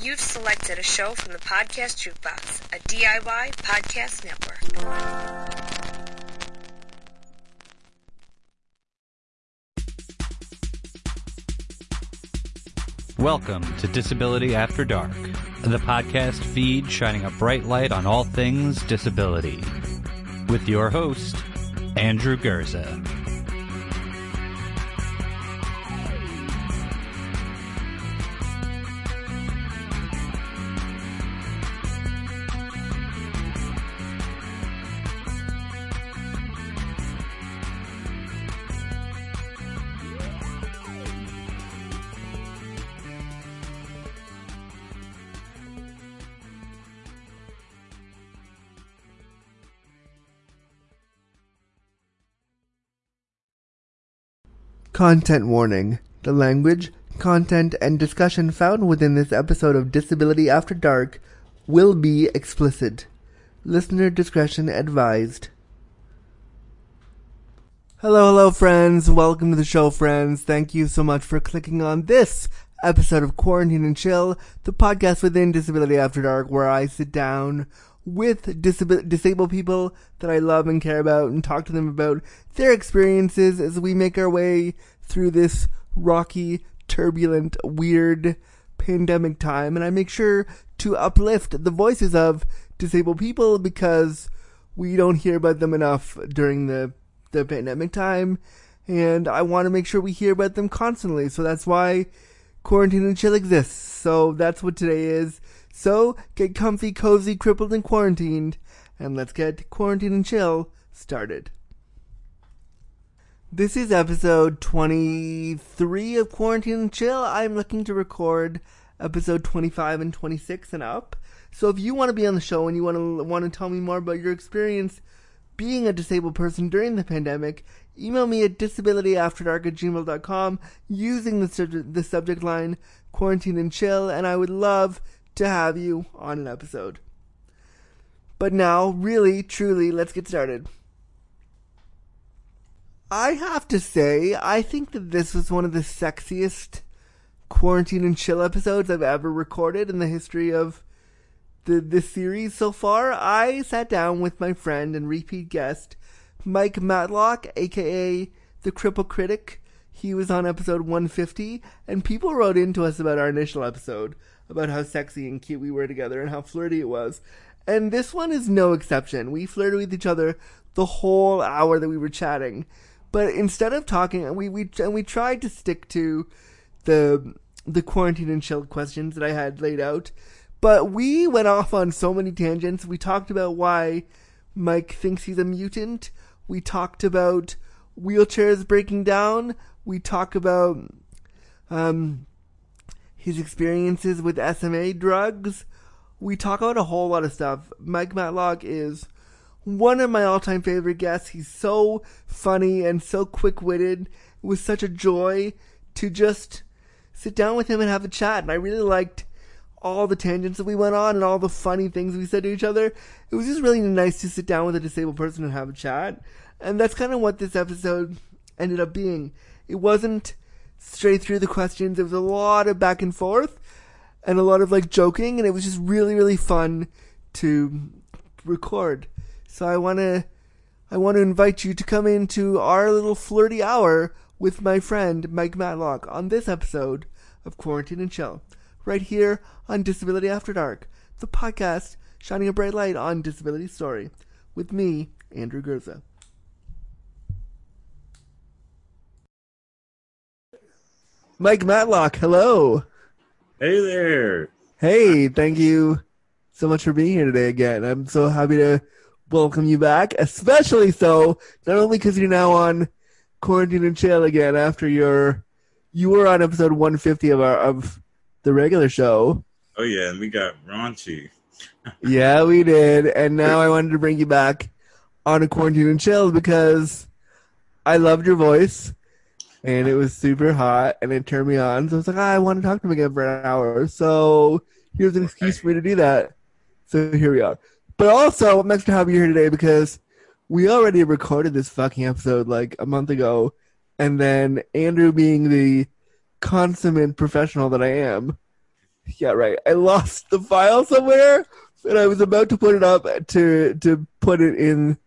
You've selected a show from the Podcast Jukebox, a DIY podcast network. Welcome to Disability After Dark, the podcast feed shining a bright light on all things disability. With your host, Andrew Gurza. Content warning. The language, content, and discussion found within this episode of Disability After Dark will be explicit. Listener discretion advised. Hello, hello, friends. Welcome to the show, friends. Thank you so much for clicking on this episode of Quarantine and Chill, the podcast within Disability After Dark, where I sit down with disab- disabled people that I love and care about and talk to them about their experiences as we make our way through this rocky, turbulent, weird pandemic time. And I make sure to uplift the voices of disabled people because we don't hear about them enough during the, the pandemic time. And I want to make sure we hear about them constantly. So that's why Quarantine and Chill exists. So that's what today is. So get comfy, cozy, crippled, and quarantined, and let's get Quarantine and Chill started. This is episode 23 of Quarantine and Chill. I'm looking to record episode 25 and 26 and up. So if you want to be on the show and you want to want to tell me more about your experience being a disabled person during the pandemic, email me at disabilityafterdark at gmail.com using the, the subject line quarantine and chill, and I would love to have you on an episode. But now, really, truly, let's get started. I have to say, I think that this was one of the sexiest quarantine and chill episodes I've ever recorded in the history of the this series so far. I sat down with my friend and repeat guest, Mike Matlock, aka the Cripple Critic. He was on episode 150, and people wrote in to us about our initial episode about how sexy and cute we were together and how flirty it was. And this one is no exception. We flirted with each other the whole hour that we were chatting. But instead of talking, we we and we tried to stick to the the quarantine and chill questions that I had laid out. But we went off on so many tangents. We talked about why Mike thinks he's a mutant. We talked about wheelchairs breaking down. We talk about um, his experiences with SMA drugs. We talk about a whole lot of stuff. Mike Matlock is one of my all-time favorite guests. He's so funny and so quick-witted. It was such a joy to just sit down with him and have a chat. And I really liked all the tangents that we went on and all the funny things we said to each other. It was just really nice to sit down with a disabled person and have a chat. And that's kind of what this episode ended up being. It wasn't straight through the questions. There was a lot of back and forth and a lot of like joking, and it was just really, really fun to record. So I want to, I want to invite you to come into our little flirty hour with my friend Mike Matlock on this episode of Quarantine and Chill, right here on Disability After Dark, the podcast shining a bright light on disability story, with me, Andrew Gurza. Mike Matlock, hello. Hey there. Hey, thank you so much for being here today again. I'm so happy to welcome you back, especially so not only because you're now on quarantine and chill again after your you were on episode 150 of our of the regular show. Oh yeah, and we got raunchy. yeah, we did, and now I wanted to bring you back on a quarantine and chill because I loved your voice and it was super hot and it turned me on. So I was like, ah, I want to talk to him again for an hour. So here's an excuse for me to do that. So here we are. But also, I'm extra happy you're here today because we already recorded this fucking episode like a month ago. And then Andrew, being the consummate professional that I am, Yeah, right. I lost the file somewhere, and I was about to put it up to to put it in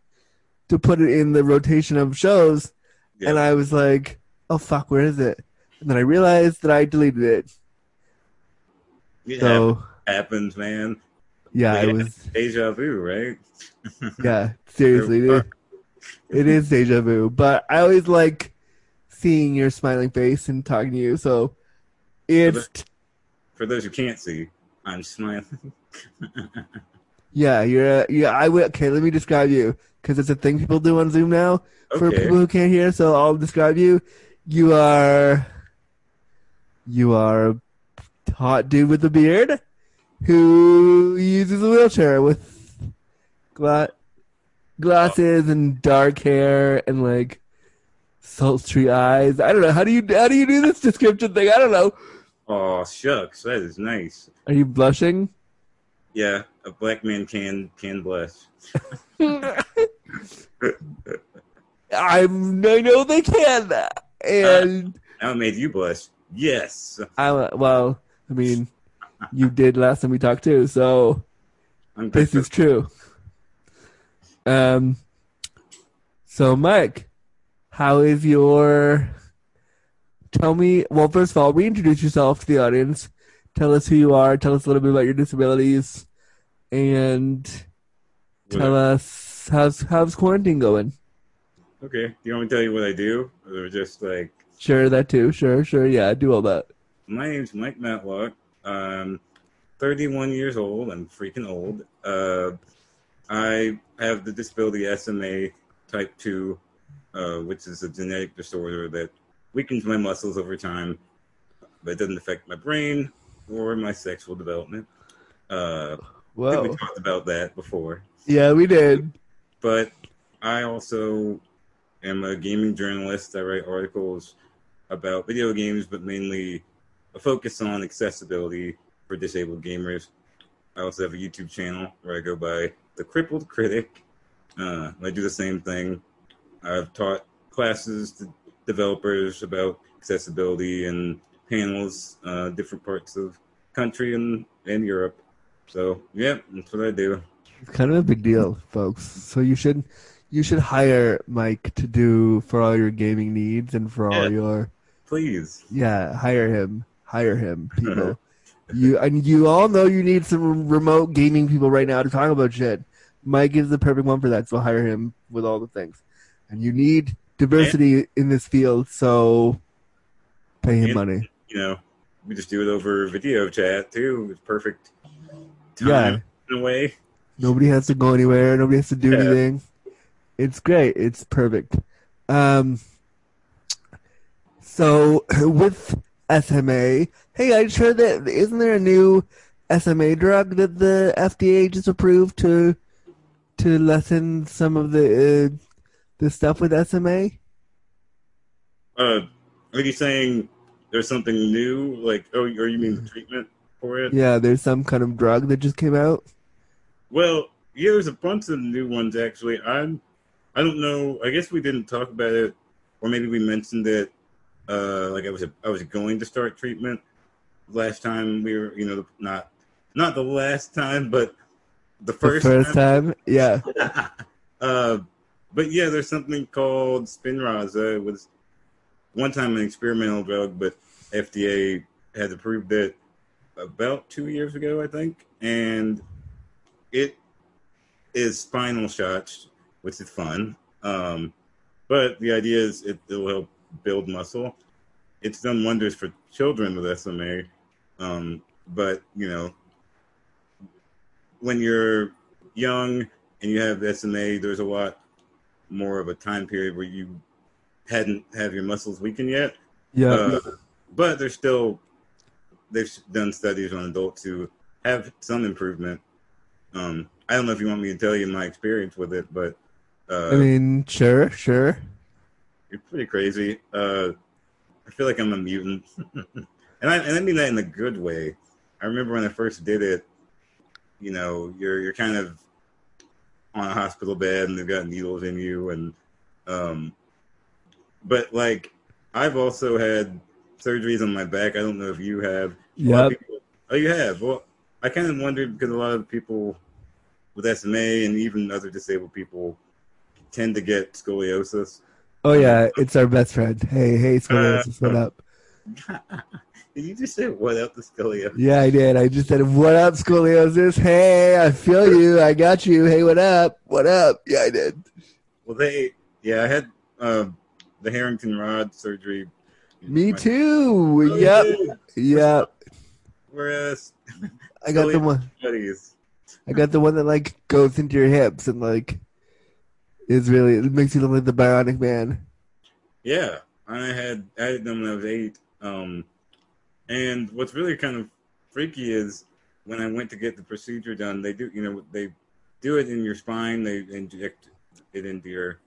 to put it in the rotation of shows, Yeah. and I was like, "Oh fuck, where is it?" And then I realized that I deleted it. It So happens, man. yeah, it was deja vu, right? yeah. Seriously, it is, it is deja vu. But I always like seeing your smiling face and talking to you. So it's For those who can't see, I'm smiling. yeah, you're yeah. I will. Okay, let me describe you because it's a thing people do on Zoom now. for people who can't hear, so I'll describe you. You are you are a hot dude with a beard who uses a wheelchair with gla- glasses and dark hair and like sultry eyes. I don't know. How do you how do you do this description thing? I don't know. Oh shucks, that is nice. Are you blushing? Yeah, a black man can can blush. I'm, I know they can. And it made you blush. Yes. I well, I mean, you did last time we talked too, so this is true. Um. So, Mike, how is your? Tell me. Well, first of all, reintroduce yourself to the audience. Tell us who you are. Tell us a little bit about your disabilities, and tell us how's how's quarantine going. Okay. Do you want me to tell you what I do? Or just like Sure, that too. Sure, sure. Yeah, do all that. my name's Mike Matlock. I'm 31 years old. I'm freaking old. Uh, I have the disability SMA type 2, uh, which is a genetic disorder that weakens my muscles over time, but it doesn't affect my brain or my sexual development. Uh, I think we talked about that before. Yeah, we did. But I also am a gaming journalist. I write articles about video games, but mainly a focus on accessibility for disabled gamers. I also have a YouTube channel where I go by The Crippled Critic. Uh, I do the same thing. I've taught classes to developers about accessibility and panels, uh, different parts of country and, and Europe. So, yeah, that's what I do. It's kind of a big deal, folks. So you should you should hire Mike to do for all your gaming needs and for all Yeah. your Please. yeah, hire him. Hire him, people. you and you all know you need some remote gaming people right now to talk about shit. Mike is the perfect one for that, so hire him with all the things. And you need diversity in this field, so pay him And- money. you know, we just do it over video chat too. It's perfect time Yeah. in a way. Nobody has to go anywhere. Nobody has to do Yeah. anything. It's great. It's perfect. Um, so with SMA, hey, I just heard that isn't there a new SMA drug that the FDA just approved to to lessen some of the uh, the stuff with SMA? Uh, are you saying there's something new? Like, oh, or you mean the treatment for it? Yeah, there's some kind of drug that just came out. Well, yeah, there's a bunch of new ones actually. I'm, I don't know. I guess we didn't talk about it, or maybe we mentioned it. Uh, like I was, I was going to start treatment last time we were, you know, not, not the last time, but the The first, first time, yeah. uh, but yeah, there's something called Spinraza. It was one time an experimental drug, but FDA had approved it about two years ago, I think, and it is spinal shots, which is fun. Um, but the idea is it will help build muscle. It's done wonders for children with SMA, um, but you know, when you're young and you have SMA, there's a lot more of a time period where you hadn't have your muscles weakened yet. Yeah. Uh, but there's still they've done studies on adults who have some improvement. Um, I don't know if you want me to tell you my experience with it, but uh, I mean, sure, sure. You're pretty crazy. Uh, I feel like I'm a mutant, and I and I mean that in a good way. I remember when I first did it. You know, you're you're kind of on a hospital bed, and they've got needles in you, and um, but like I've also had surgeries on my back. I don't know if you have. A lot of Yep. people, Oh, you have. Well, I kind of wondered because a lot of people with SMA and even other disabled people tend to get scoliosis. Oh yeah, it's our best friend. Hey, hey, scoliosis, what up? Did you just say what up the scoliosis? Yeah, I did. I just said, "What up, scoliosis? Hey, I feel you. I got you. Hey, what up? What up?" Yeah, I did. Well, they, yeah, I had uh, the Harrington rod surgery. Me My- too. Oh, yep, yep. Whereas I got the one. buddies. I got the one that like goes into your hips and like is really it makes you look like the Bionic Man. Yeah, I had I had them when I was eight. Um, and what's really kind of freaky is when I went to get the procedure done, they do you know they do it in your spine. They inject it into your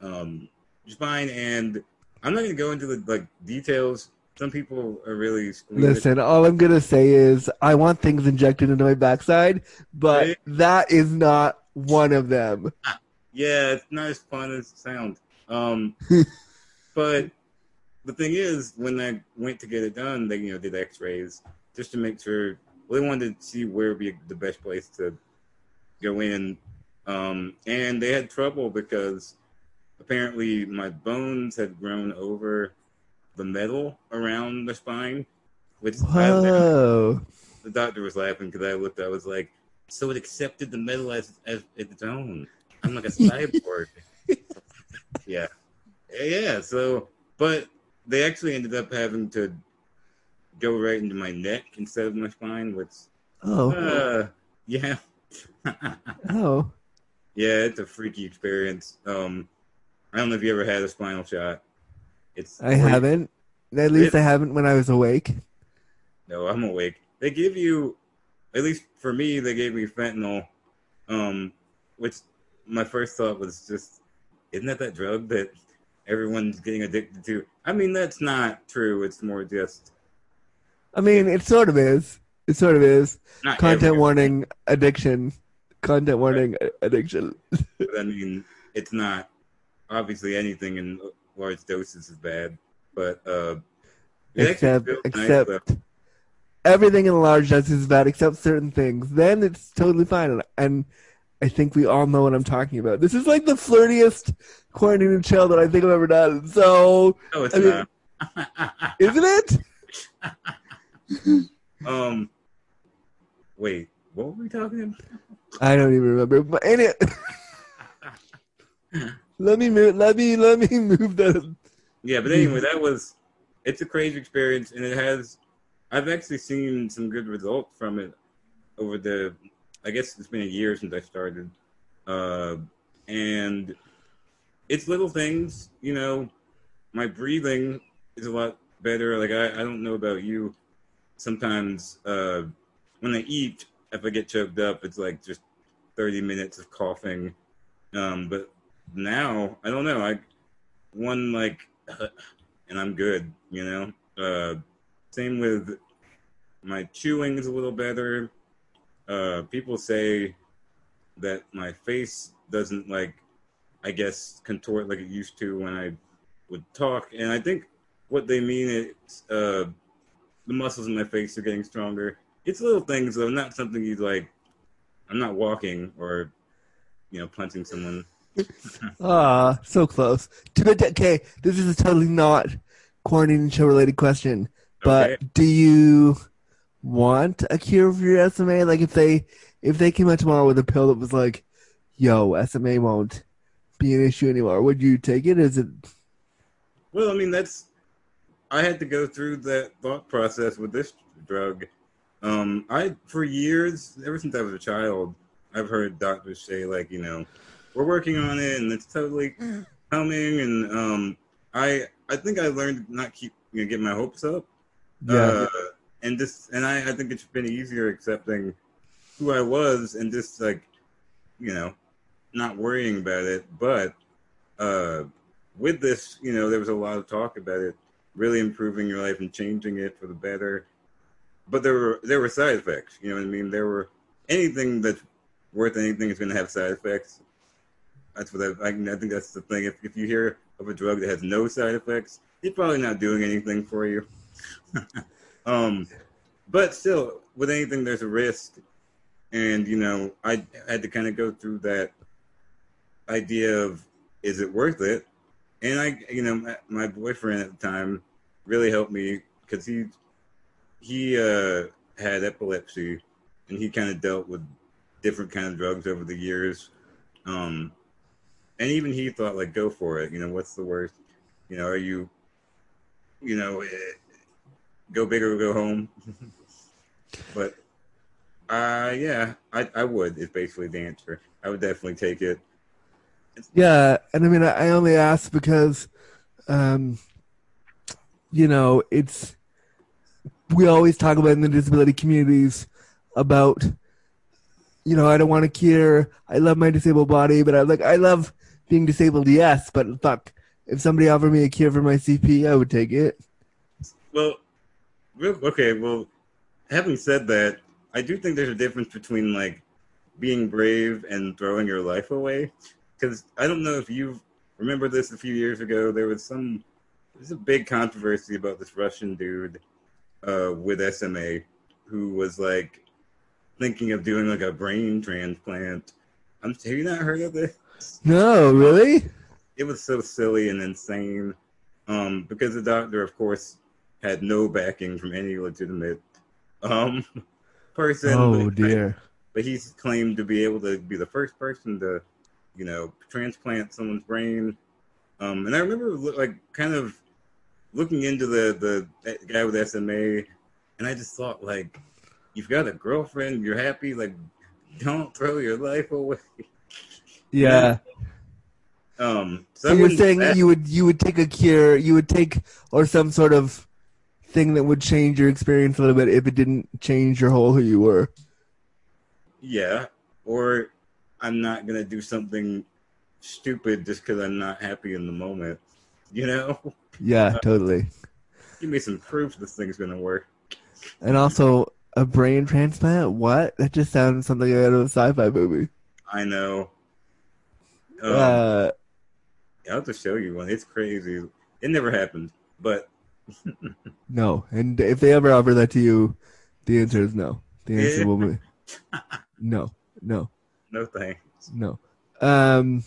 um, spine, and I'm not going to go into the like details. Some people are really squeamish. Listen, all I'm gonna say is I want things injected into my backside, but Right. that is not one of them. Yeah, it's not as fun as it sounds. Um, but the thing is, when I went to get it done, they you know did X-rays just to make sure. Well, they wanted to see where would be the best place to go in, um, and they had trouble because apparently my bones had grown over the metal around the spine, which I, Whoa. the doctor was laughing because I looked. I was like, so it accepted the metal as as its own. I'm like a cyborg. yeah, yeah. So, but they actually ended up having to go right into my neck instead of my spine, which, Oh. uh, yeah, Oh. yeah. It's a freaky experience. Um, I don't know if you ever had a spinal shot. It's I haven't. At least I haven't when I was awake. No, I'm awake. They give you, at least for me, they gave me fentanyl, um, which my first thought was just, isn't that that drug that everyone's getting addicted to? I mean, that's not true. It's more just I mean, it sort of is. It sort of is. not Content everyone, warning addiction. Content warning addiction. But I mean, it's not obviously anything in large doses is bad, but uh, actually Except, nice, except everything in large doses is bad except certain things. Then it's totally fine. And I think we all know what I'm talking about. This is like the flirtiest quarantine and chill that I think I've ever done. So, no, it's I mean- not. isn't it? um, wait, what were we talking about? I don't even remember. But any, let me move. Let me let me move the. Yeah, but anyway, that was it's a crazy experience, and it has. I've actually seen some good results from it over the. I guess it's been a year since I started, uh, and it's little things. You know, my breathing is a lot better. Like I, I don't know about you. Sometimes uh, when I eat, if I get choked up, it's like just thirty minutes of coughing. Um, but now I don't know. I one like and I'm good, you know. Uh, same with my chewing is a little better. Uh, people say that my face doesn't like, I guess, contort like it used to when I would talk, and I think what they mean is uh, the muscles in my face are getting stronger. It's little things though, not something you like. I'm not walking or, you know, punching someone. Ah, so close. To the okay, this is a totally not quarantine and chill related question. But Okay. do you want a cure for your SMA? Like if they if they came out tomorrow with a pill that was like, "Yo, SMA won't be an issue anymore," would you take it? Is it? Well, I mean, that's. I had to go through that thought process with this drug. Um, I for years, ever since I was a child, I've heard doctors say like, you know, we're working on it and it's totally coming. And um, I I think I learned to not keep you know, get my hopes up. Uh, and just and I I think it's been easier accepting who I was and just like, you know, not worrying about it. But uh, with this, you know, there was a lot of talk about it really improving your life and changing it for the better. But there were there were side effects. You know what I mean? There were anything that's worth anything is going to have side effects. That's what I, I, I think that's the thing. If if you hear of a drug that has no side effects, it's probably not doing anything for you. um, but still, with anything, there's a risk, and you know, I had to kind of go through that idea of is it worth it? And I, you know, my, my boyfriend at the time really helped me because he he uh, had epilepsy, and he kind of dealt with different kind of drugs over the years. Um, and even he thought like, go for it. You know, what's the worst? You know, are you, you know, eh, go big or go home? but uh, yeah, I I would. Is basically the answer. I would definitely take it. Yeah, and I mean, I I only ask because, um, you know, it's we always talk about in the disability communities about, you know, I don't want to cure. I love my disabled body, but I like I love being disabled. Yes, but fuck, if somebody offered me a cure for my CP, I would take it. Well, real, okay. Well, having said that, I do think there's a difference between like being brave and throwing your life away. Because I don't know if you remember this a few years ago. There was some there's a big controversy about this Russian dude uh, with SMA who was like thinking of doing like a brain transplant. I'm, have you not heard of this? No, really? it was so silly and insane um, because the doctor, of course, had no backing from any legitimate um, person. Oh but, dear. But he's claimed to be able to be the first person to, you know, transplant someone's brain. Um, and I remember like kind of looking into the the guy with SMA, and I just thought like, you've got a girlfriend, you're happy, like, don't throw your life away. Yeah. Um, So so, you're saying that- you would you would take a cure, you would take or some sort of thing that would change your experience a little bit if it didn't change your whole who you were. Yeah, or I'm not gonna do something stupid just because I'm not happy in the moment. You know, Yeah, totally. give me some proof this thing's gonna work. And also a brain transplant? What? That just sounds something out of a sci-fi movie. I know. Um, Uh, I'll have to show you one. It's crazy. It never happened, but no. And if they ever offer that to you, the answer is no. The answer Yeah. will be no, no. no thanks. No. Um.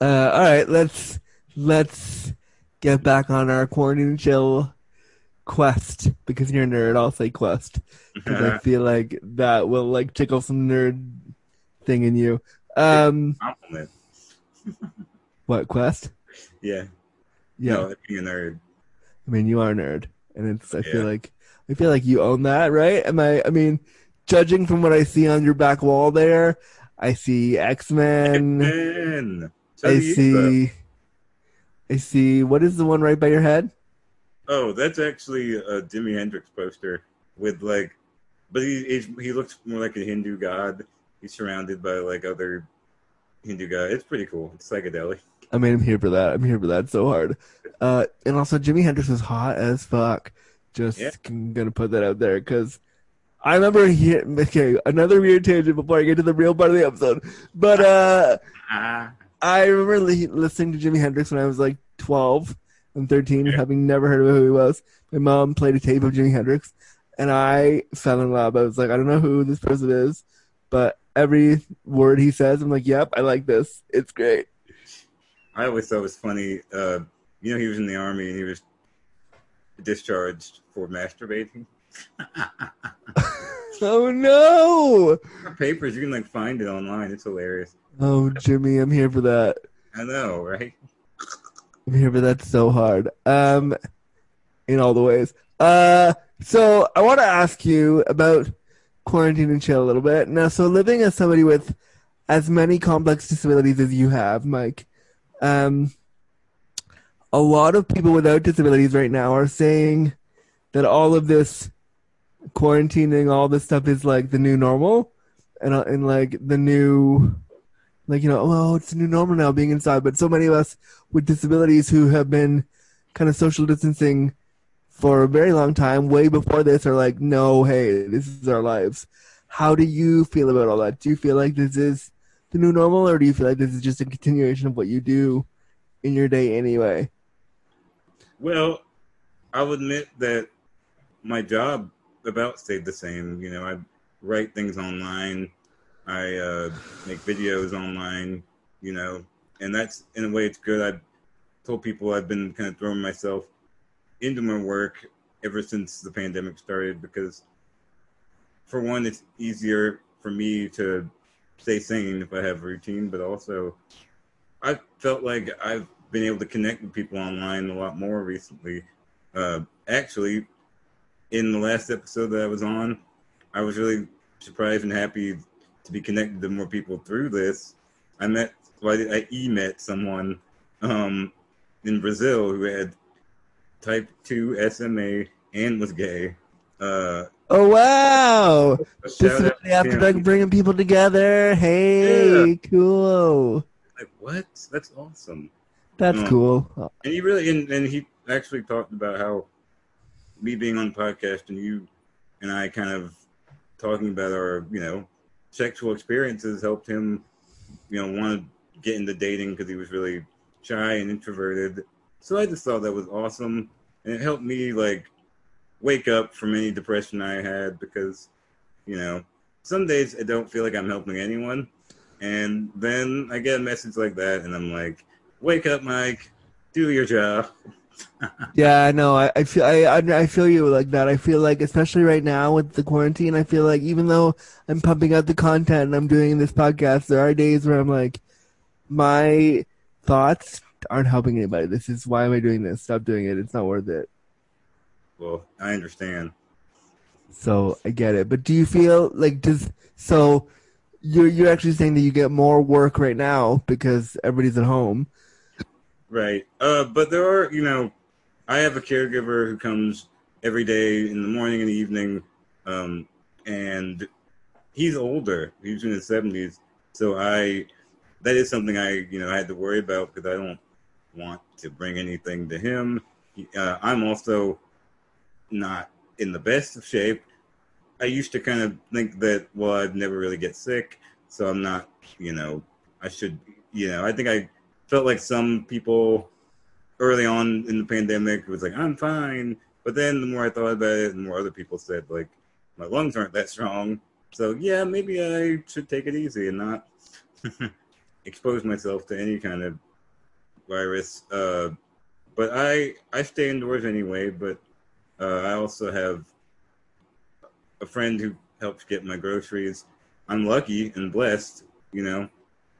Uh. All right. Let's let's get back on our quarantine chill quest because you're a nerd. I'll say quest because I feel like that will like tickle some nerd thing in you. Um. What quest? Yeah. Yeah. No, being a nerd. I mean, you are a nerd, and it's. I feel like I feel like you own that, right? Am I? I mean, judging from what I see on your back wall there, I see X Men. So I you, see. I see. What is the one right by your head? Oh, that's actually a Jimi Hendrix poster with like, but he he looks more like a Hindu god. He's surrounded by like other Hindu guys. It's pretty cool. It's psychedelic. I mean, I'm here for that. I'm here for that so hard. Uh, and also, Jimi Hendrix was hot as fuck. Just Yeah. Gonna put that out there because I remember he. Okay, another weird tangent before I get to the real part of the episode. But uh, Ah, I remember li- listening to Jimi Hendrix when I was like 12 and 13, Yeah. having never heard of who he was. My mom played a tape of Jimi Hendrix, and I fell in love. I was like, I don't know who this person is, but every word he says, I'm like, yep, I like this. It's great. I always thought it was funny. Uh, you know, he was in the army and he was discharged for masturbating. Oh no! Are papers you can like find it online. It's hilarious. Oh, Jimi, I'm here for that. I know, right? I'm here for that so hard. Um, in all the ways. Uh, so I want to ask you about quarantine and chill a little bit. Now, so living as somebody with as many complex disabilities as you have, Mike, um, a lot of people without disabilities right now are saying that all of this quarantining, all this stuff is like the new normal, and uh, and like the new, like you know, oh, it's the new normal now being inside. But so many of us with disabilities who have been kind of social distancing for a very long time, way before this, are like, no, hey, this is our lives. How do you feel about all that? Do you feel like this is the new normal, or do you feel like this is just a continuation of what you do in your day anyway? Well, I'll admit that my job about stayed the same. You know, I write things online. I uh, make videos online. You know, and that's in a way it's good. I told people I've been kind of throwing myself into my work ever since the pandemic started because, for one, it's easier for me to stay sane if I have a routine, but also I felt like I've been able to connect with people online a lot more recently. Uh, actually, in the last episode that I was on, I was really surprised and happy to be connected to more people through this. I met, well, I, I e-met someone um, in Brazil who had type 2 SMA and was gay. Uh, Oh wow! a This is the after dark bringing people together. Hey, cool. Like, what? That's awesome. That's Mm. cool. And he really, and, and he actually talked about how me being on the podcast and you and I kind of talking about our, you know, sexual experiences helped him, you know, want to get into dating because he was really shy and introverted. So I just thought that was awesome. And it helped me, like, wake up from any depression I had because, you know, some days I don't feel like I'm helping anyone. And then I get a message like that, and I'm like, wake up, Mike, do your job. Yeah, I know. I, I feel I, I feel you like that. I feel like especially right now with the quarantine, I feel like even though I'm pumping out the content and I'm doing this podcast, there are days where I'm like, my thoughts aren't helping anybody. This is why am I doing this? Stop doing it. It's not worth it. Well, I understand. So I get it. But do you feel like does so you're you're actually saying that you get more work right now because everybody's at home. Right. Uh, but there are, you know, I have a caregiver who comes every day in the morning and the evening, um, and he's older. He's in his seventies, so I that is something I, you know, I had to worry about because I don't want to bring anything to him. Uh, I'm also not in the best of shape. I used to kind of think that, well, I'd never really get sick, so I'm not, you know, I should, you know, I think I felt like some people early on in the pandemic was like, I'm fine. But then the more I thought about it, the more other people said, like, my lungs aren't that strong. So yeah, maybe I should take it easy and not expose myself to any kind of virus. Uh, but I I stay indoors anyway. But uh, I also have a friend who helps get my groceries. I'm lucky and blessed, you know.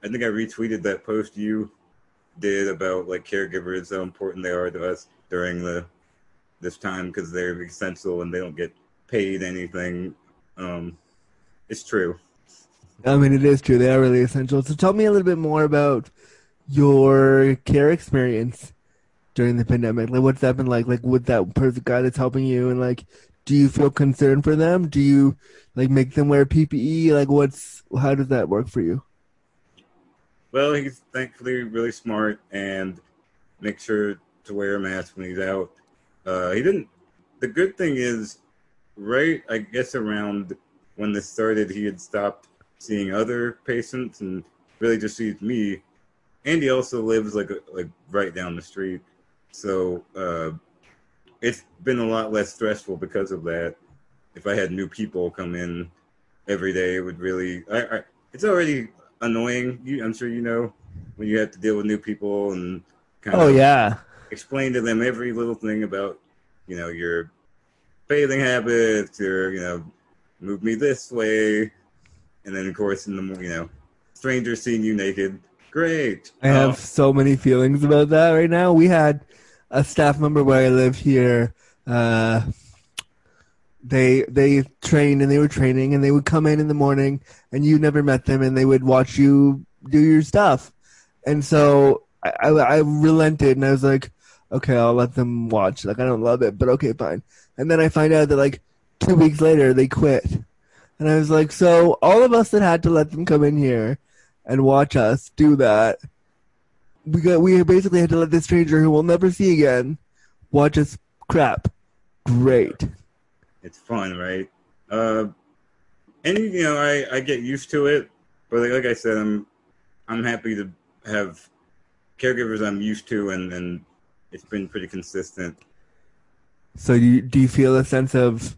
I think I retweeted that post you did about like caregivers, how important they are to us during the this time because they're essential and they don't get paid anything. Um, it's true. I mean, it is true. They are really essential. So tell me a little bit more about your care experience during the pandemic. Like, what's that been like? Like, with that person guy that's helping you, and like, do you feel concerned for them? Do you like make them wear PPE? Like, what's how does that work for you? Well, he's thankfully really smart and makes sure to wear a mask when he's out. Uh, he didn't. The good thing is, right? I guess around when this started, he had stopped seeing other patients and really just sees me. And he also lives like like right down the street, so uh, it's been a lot less stressful because of that. If I had new people come in every day, it would really. I, I, it's already annoying. You, I'm sure you know when you have to deal with new people and kind Oh of yeah, explain to them every little thing about you know your bathing habits, your you know move me this way, and then of course in the you know strangers seeing you naked. Great. I have so many feelings about that right now. We had a staff member where I live here. Uh, they they trained and they were training and they would come in in the morning and you never met them and they would watch you do your stuff. And so I, I, I relented and I was like, okay, I'll let them watch. Like I don't love it, but okay, fine. And then I find out that like two weeks later they quit. And I was like, so all of us that had to let them come in here and watch us do that, we got we basically had to let this stranger who we'll never see again watch us crap. Great. it's fun, right? Uh, and you know, I, I get used to it, but like, like I said, I'm I'm happy to have caregivers I'm used to, and and it's been pretty consistent. So do you, do you feel a sense of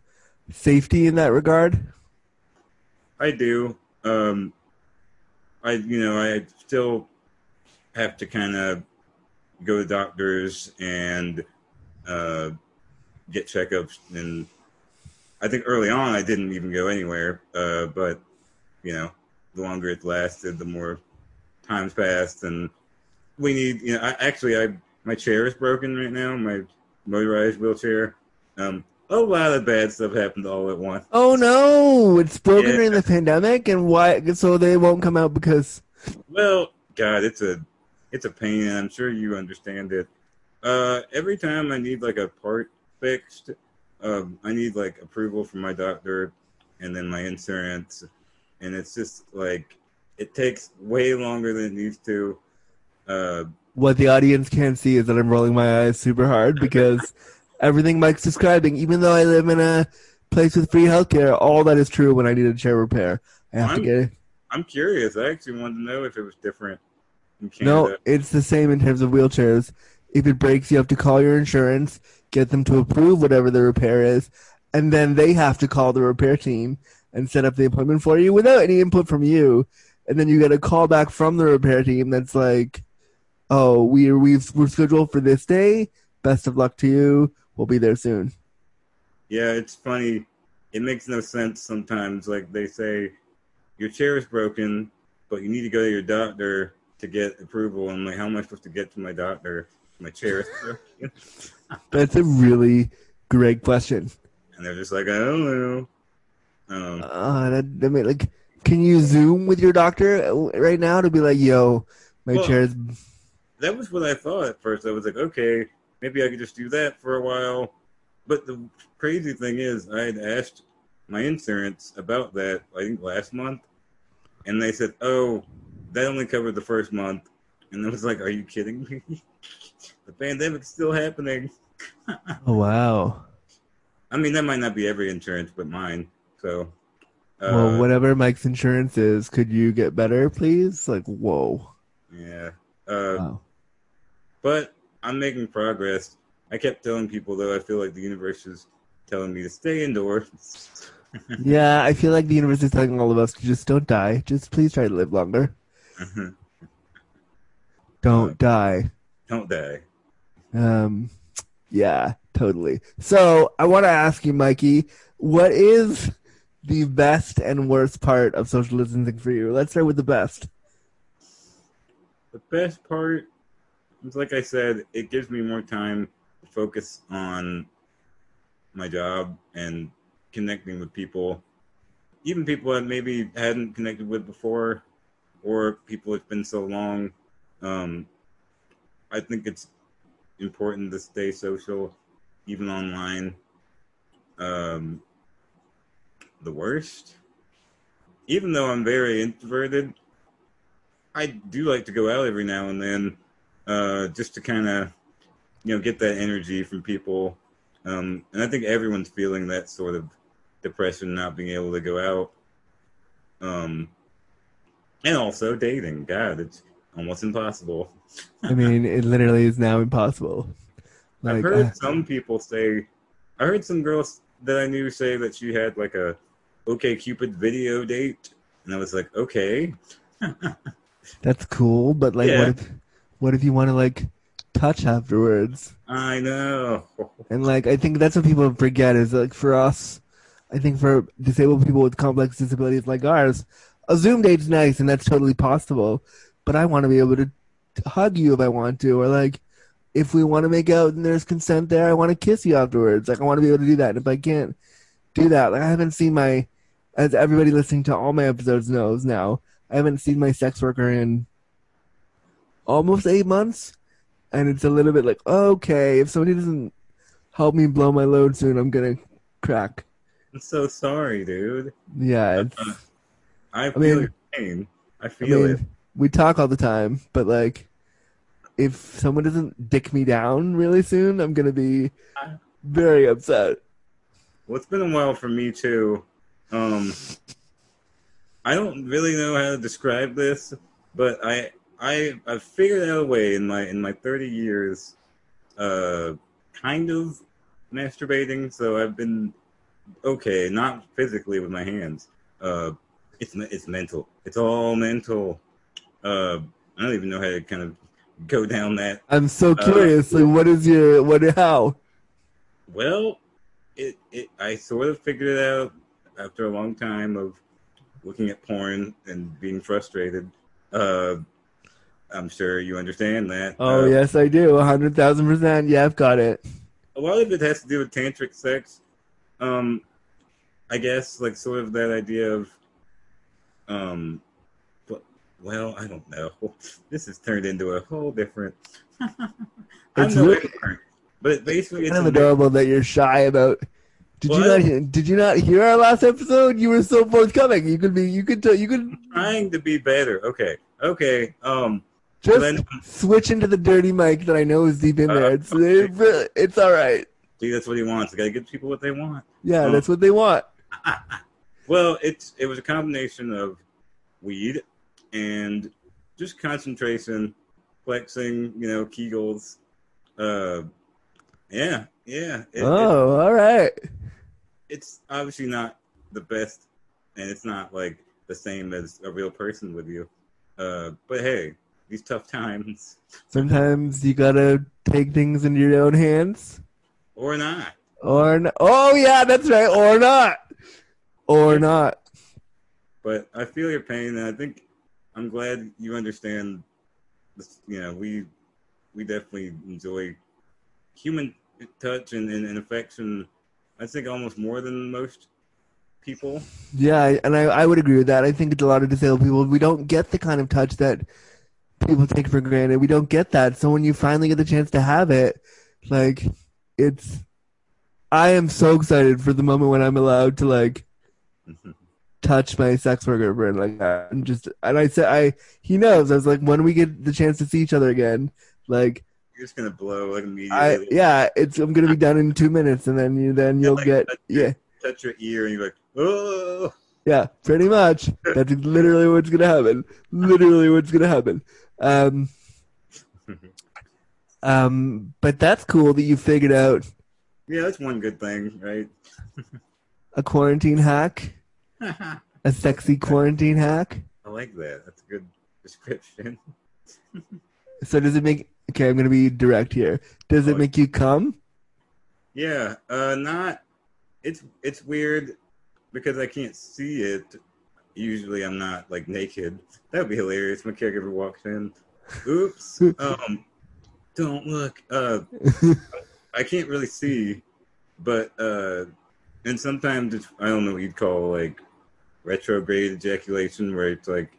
safety in that regard? I do. Um, I you know I still have to kind of go to doctors and uh, get checkups, and I think early on I didn't even go anywhere. Uh, but you know, the longer it lasted, the more times passed, and we need. You know, I, actually, I my chair is broken right now. My motorized wheelchair. Um, a lot of bad stuff happened all at once. Oh no, it's broken Yeah. during the pandemic, and why? So they won't come out because. Well, God, it's a it's a pain, I'm sure you understand it. Uh, every time I need like a part fixed, um, I need like approval from my doctor, and then my insurance, and it's just like it takes way longer than it needs to. Uh, What the audience can't see is that I'm rolling my eyes super hard because everything Mike's describing, even though I live in a place with free healthcare, all that is true when I need a chair repair. I have to I'm- get it. I'm curious. I actually wanted to know if it was different No, it's the same in terms of wheelchairs. If it breaks, you have to call your insurance, get them to approve whatever the repair is, and then they have to call the repair team and set up the appointment for you without any input from you. And then you get a call back from the repair team that's like, "Oh, we we've we're scheduled for this day. Best of luck to you. We'll be there soon." Yeah, it's funny. It makes no sense sometimes. Like they say, your chair is broken, but you need to go to your doctor to get approval. I'm like, how am I supposed to get to my doctor? My chair. That's a really great question. and they're just like, I don't know. Um, Uh, that, that may, like, can you Zoom with your doctor right now to be like, "Yo, my Well, chair's that was what I thought at first. I was like, okay, maybe I could just do that for a while. But the crazy thing is, I had asked my insurance about that, I think last month, and they said, oh, that only covered the first month. And I was like, are you kidding me? the pandemic's still happening. Oh wow. I mean, that might not be every insurance, but mine. So, uh, well, whatever Mike's insurance is, could you get better, please? Like, whoa. yeah. Uh, Wow. but I'm making progress. I kept telling people though I feel like the universe is telling me to stay indoors. yeah, I feel like the universe is telling all of us to just don't die. Just please try to live longer. Don't die. Don't die. Um, yeah, totally. So I want to ask you, Mikey, what is the best and worst part of social distancing for you? Let's start with the best. The best part is like I said, it gives me more time to focus on my job and connecting with people. Even people that maybe hadn't connected with before or people it's been so long. Um, I think it's important to stay social, even online. Um, the worst, even though I'm very introverted, I do like to go out every now and then, uh, just to kind of, you know, get that energy from people. Um, and I think everyone's feeling that sort of depression, not being able to go out. Um, and also dating. God, it's almost impossible. I mean, it literally is now impossible. I've Like, heard uh, some people say, I heard some girls that I knew say that she had like a OK Cupid video date, and I was like, okay, that's cool, but like, Yeah. what if, what if you want to like touch afterwards? I know. And like, I think that's what people forget is like for us, I think for disabled people with complex disabilities like ours, a Zoom date's nice and that's totally possible. But I want to be able to hug you if I want to, or like, if we want to make out and there's consent there, I want to kiss you afterwards. Like, I want to be able to do that. And if I can't do that, like, I haven't seen my, as everybody listening to all my episodes knows now, I haven't seen my sex worker in almost eight months. And it's a little bit like, okay, if somebody doesn't help me blow my load soon, I'm gonna crack. I'm so sorry, dude. Yeah, uh, I feel mean- your pain. I I feel it. we talk all the time, but like, if someone doesn't dick me down really soon, I'm gonna be very upset. Well, it's been a while for me too. Um, I don't really know how to describe this, but I I I've figured out a way in my in my 30 years, uh, kind of masturbating. So I've been okay, not physically with my hands. Uh, it's it's mental. It's all mental. Uh, I don't even know how to kind of go down that. I'm so Uh, curious. like, what is your what? How? Well, it it I sort of figured it out after a long time of looking at porn and being frustrated. Uh, I'm sure you understand that. Oh Uh, yes, I do. A hundred thousand percent. Yeah, I've got it. a lot of it has to do with tantric sex. Um, I guess like sort of that idea of, um, but well, I don't know. This has turned into a whole different. It's no really- expert, but basically, it's kind of adorable that you're shy about. Did you not? hear- Did you not hear our last episode? You were so forthcoming. You could be. You could. tell- You could trying to be better. Okay, okay. Um, just then- switch into the dirty mic that I know is deep in Uh, there. It's okay. it it's all right. see, that's what he wants. I gotta give people what they want. Yeah, Oh. that's what they want. Well, it's it was a combination of weed and just concentration, flexing, you know, Kegels. Uh, yeah, yeah. It, it- oh, all right. it's obviously not the best, and it's not like the same as a real person with you. Uh, but hey, these tough times, Sometimes you gotta take things into your own hands, or not. or n- oh yeah, that's right, or not, or not. But I feel your pain, and I think I'm glad you understand. This, you know, we we definitely enjoy human touch and, and, and affection. I think almost more than most people. Yeah, and I, I would agree with that. I think it's a lot of disabled people. We don't get the kind of touch that people take for granted. We don't get that. So when you finally get the chance to have it, like, it's. I am so excited for the moment when I'm allowed to like touch my sex worker friend like that, and just and I said I he knows. I was like, when we get the chance to see each other again, like You're just gonna blow like immediately. I yeah, it's I'm gonna be done in two minutes, and then you then you'll like, get that's yeah. touch your ear, and you're like, oh. Yeah, pretty much. That's literally what's gonna happen. Literally what's gonna happen. Um, um, but that's cool that you figured out Yeah, that's one good thing, right? a quarantine hack, a sexy quarantine hack. I like that. That's a good description. So does it make? Okay, I'm gonna be direct here. Does it Oh. make you come? Yeah, uh, not. It's it's weird because I can't see it. Usually, I'm not like naked. That would be hilarious. My caregiver walks in. Oops. Um, don't look. Uh, I can't really see, but uh, and sometimes it's, I don't know what you'd call like retrograde ejaculation, where it's like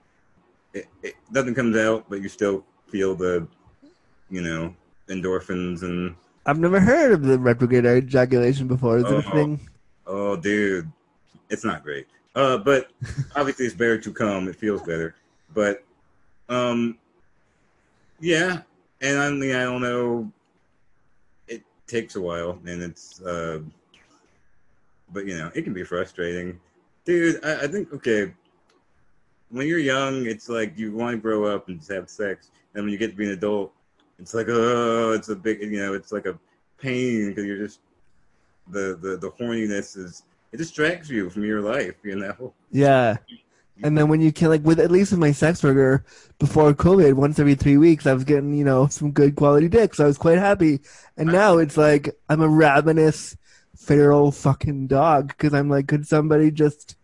it, it nothing comes out, but you still feel the, you know, endorphins and I've never heard of the retrograde ejaculation before. Is it a Oh. thing? Oh, dude, it's not great. Uh, but obviously it's better to come. It feels better. But, um, yeah, and I mean, I don't know. It takes a while, and it's, uh, but you know, it can be frustrating, dude. I, I think okay. When you're young, it's like you want to grow up and just have sex, and when you get to be an adult, it's like oh, it's a big, you know, it's like a pain because you're just the the the horniness is it distracts you from your life, you know. Yeah. And then when you can, like, with at least with my sex worker before COVID, once every three weeks, I was getting, you know, some good quality dick. So I was quite happy. And now it's like I'm a ravenous, feral fucking dog because I'm like, could somebody just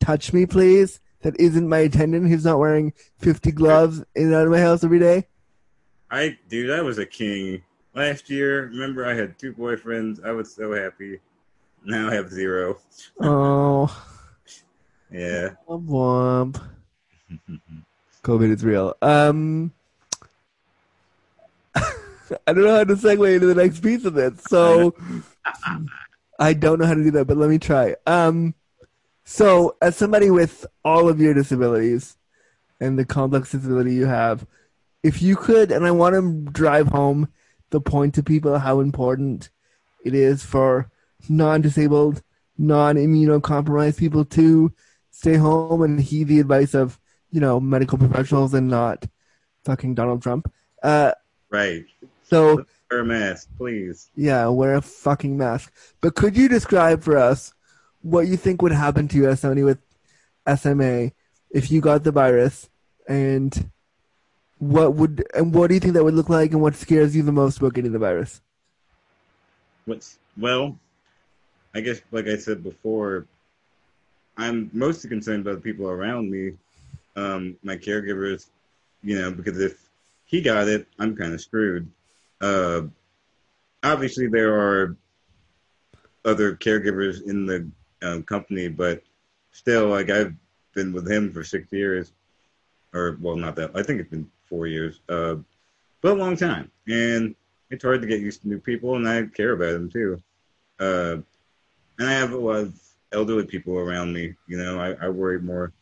touch me, please? That isn't my attendant who's not wearing 50 gloves in and out of my house every day. I dude, I was a king last year. Remember, I had two boyfriends. I was so happy. Now I have zero. Oh, Yeah. womp womp. COVID is real. Um, I don't know how to segue into the next piece of this, so I don't know how to do that. But let me try. Um, so as somebody with all of your disabilities and the complex disability you have, if you could, and I want to drive home the point to people how important it is for non-disabled, non-immunocompromised people to stay home and heed the advice of you know medical professionals and not fucking Donald Trump. Uh, Right. so Wear a mask, please. yeah, wear a fucking mask. But could you describe for us what you think would happen to you as somebody with SMA if you got the virus, and what would and what do you think that would look like, and what scares you the most about getting the virus? What's well, I guess like I said before, I'm mostly concerned about the people around me, um, my caregivers, you know, because if he got it, I'm kind of screwed. Uh, obviously, there are other caregivers in the um, company, but still, like I've been with him for six years, or well, not that. I think it's been four years, uh, but a long time, and it's hard to get used to new people, and I care about them too. Uh, and I have a lot of elderly people around me. You know, I, I worry more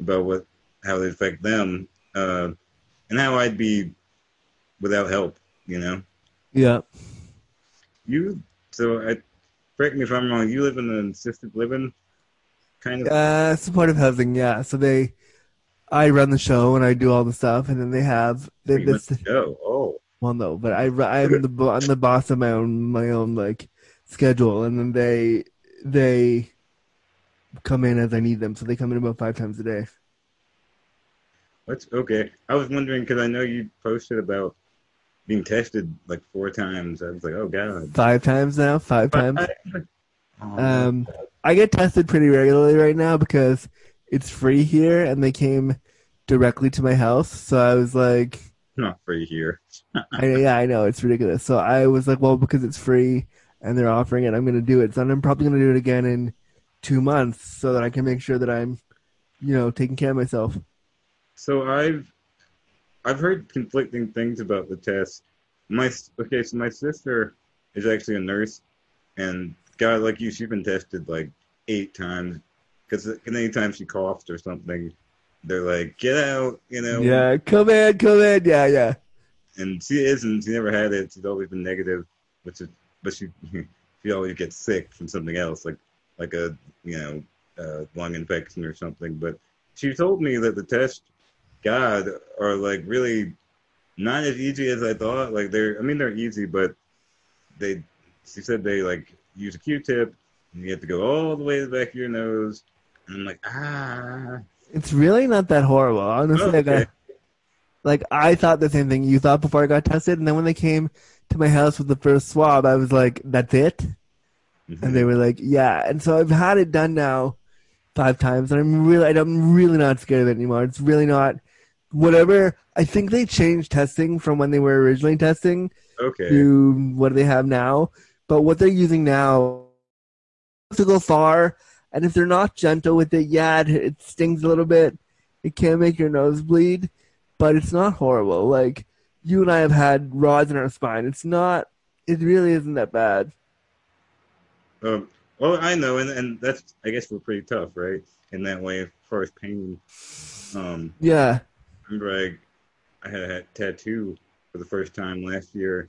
about what how they affect them, uh, and how I'd be without help. You know. Yeah. You so I correct me if I'm wrong. You live in an assisted living kind of. Uh, supportive housing, yeah. So they, I run the show and I do all the stuff, and then they have they, went this, go. Oh, well, no, but I I'm the I'm the boss of my own my own like schedule, and then they they come in as I need them, so they come in about five times a day. that's okay. I was wondering because I know you posted about being tested like four times. I was like, oh god. Five times now, five times. Oh, Um, I get tested pretty regularly right now because it's free here, and they came directly to my house. So I was like, not free here. I, yeah, I know it's ridiculous. So I was like, well, because it's free and they're offering it, I'm going to do it. So I'm probably going to do it again in two months so that I can make sure that I'm, you know, taking care of myself. So I've I've heard conflicting things about the test. My okay, so my sister is actually a nurse, and God, like you, she's been tested like eight times because anytime she coughs or something, they're like, "Get out," you know. Yeah, come in, come in. Yeah, yeah. And she isn't. She never had it. She's always been negative, which is, but she she always gets sick from something else, like like a you know uh, lung infection or something. But she told me that the test, God, are like really not as easy as I thought. Like they're, I mean, they're easy, but they. She said they like use a Q-tip, and you have to go all the way to the back of your nose. And I'm like, ah, It's really not that horrible. Honestly, I Okay. got, like I thought the same thing you thought before I got tested, and then when they came to my house with the first swab, I was like, "That's it," and they were like, "Yeah." And so I've had it done now five times, and I'm really, I'm really not scared of it anymore. It's really not. Whatever. I think they changed testing from when they were originally testing okay. to what they have now. But what they're using now to go far, and if they're not gentle with it, yeah, it, it stings a little bit. It can make your nose bleed, but it's not horrible. Like you and I have had rods in our spine. It's not. It really isn't that bad. Um, well, I know, and, and that's I guess we're pretty tough, right? In that way, as far as pain. Um, Yeah. Remember I, I had a tattoo for the first time last year,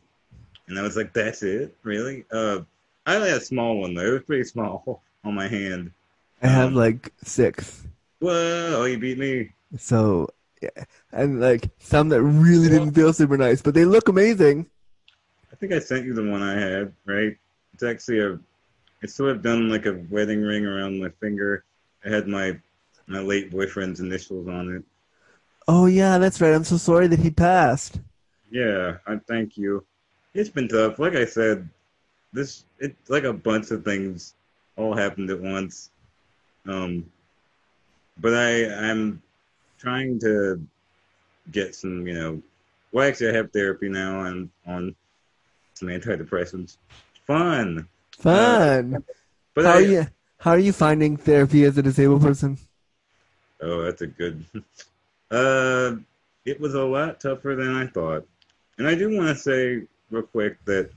and I was like, "That's it, really?" Uh, I only had a small one though; it was pretty small on my hand. I have Um, like six. Whoa! You beat me. So, yeah. and like some that really didn't feel super nice, but they look amazing. I think I sent you the one I had, right? It's actually a. It's sort of done like a wedding ring around my finger. It had my my late boyfriend's initials on it. Oh yeah, that's right. I'm so sorry that he passed. Yeah, I thank you. It's been tough. Like I said, this it's like a bunch of things all happened at once. Um, but I I'm trying to get some, you know. Well, actually, I have therapy now. I'm on some antidepressants. Fun, Fun. but how I, are you? How are you finding therapy as a disabled person? Oh, that's a good. Uh, it was a lot tougher than I thought, and I do want to say real quick that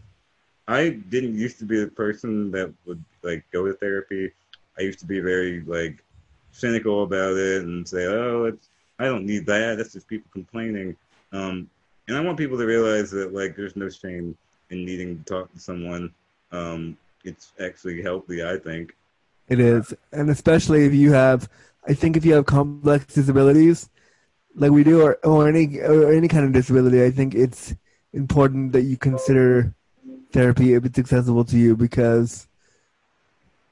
I didn't used to be the person that would like go to therapy. I used to be very like cynical about it and say, "Oh, it's I don't need that. That's just people complaining." Um, and I want people to realize that like there's no shame in needing to talk to someone. Um, it's actually healthy, I think. It is, and especially if you have, I think if you have complex disabilities, like we do, or, or any or any kind of disability, I think it's important that you consider therapy if it's accessible to you because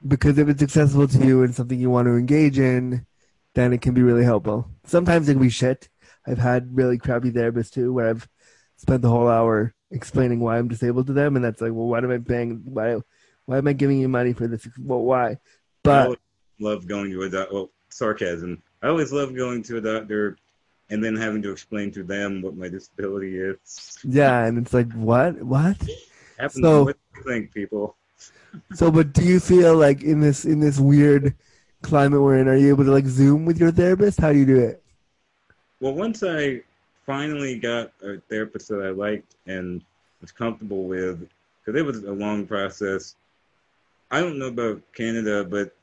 because if it's accessible to you and something you want to engage in, then it can be really helpful. Sometimes it can be shit. I've had really crappy therapists too, where I've spent the whole hour explaining why I'm disabled to them, and that's like, well, why am I paying? Why, why am I giving you money for this? Well, why? But always love going to a doctor. Well, sarcasm. I always love going to a doctor and then having to explain to them what my disability is. yeah, and it's like, what, what? Happens So- what you think, people. So, but do you feel like in this in this weird climate we're in, are you able to like Zoom with your therapist? How do you do it? Well, once I finally got a therapist that I liked and was comfortable with, because it was a long process. I don't know about Canada, but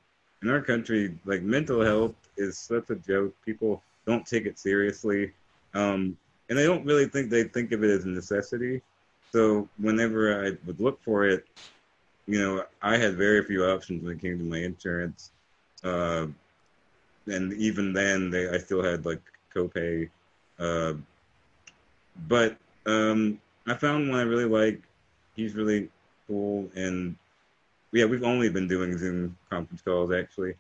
in our country, like mental health is such a joke. People don't take it seriously, um, and I don't really think they think of it as a necessity. So whenever I would look for it, you know, I had very few options when it came to my insurance. Uh, and even then, they I still had like copay. Uh, but um, I found one I really like. He's really cool, and yeah, we've only been doing Zoom conference calls actually.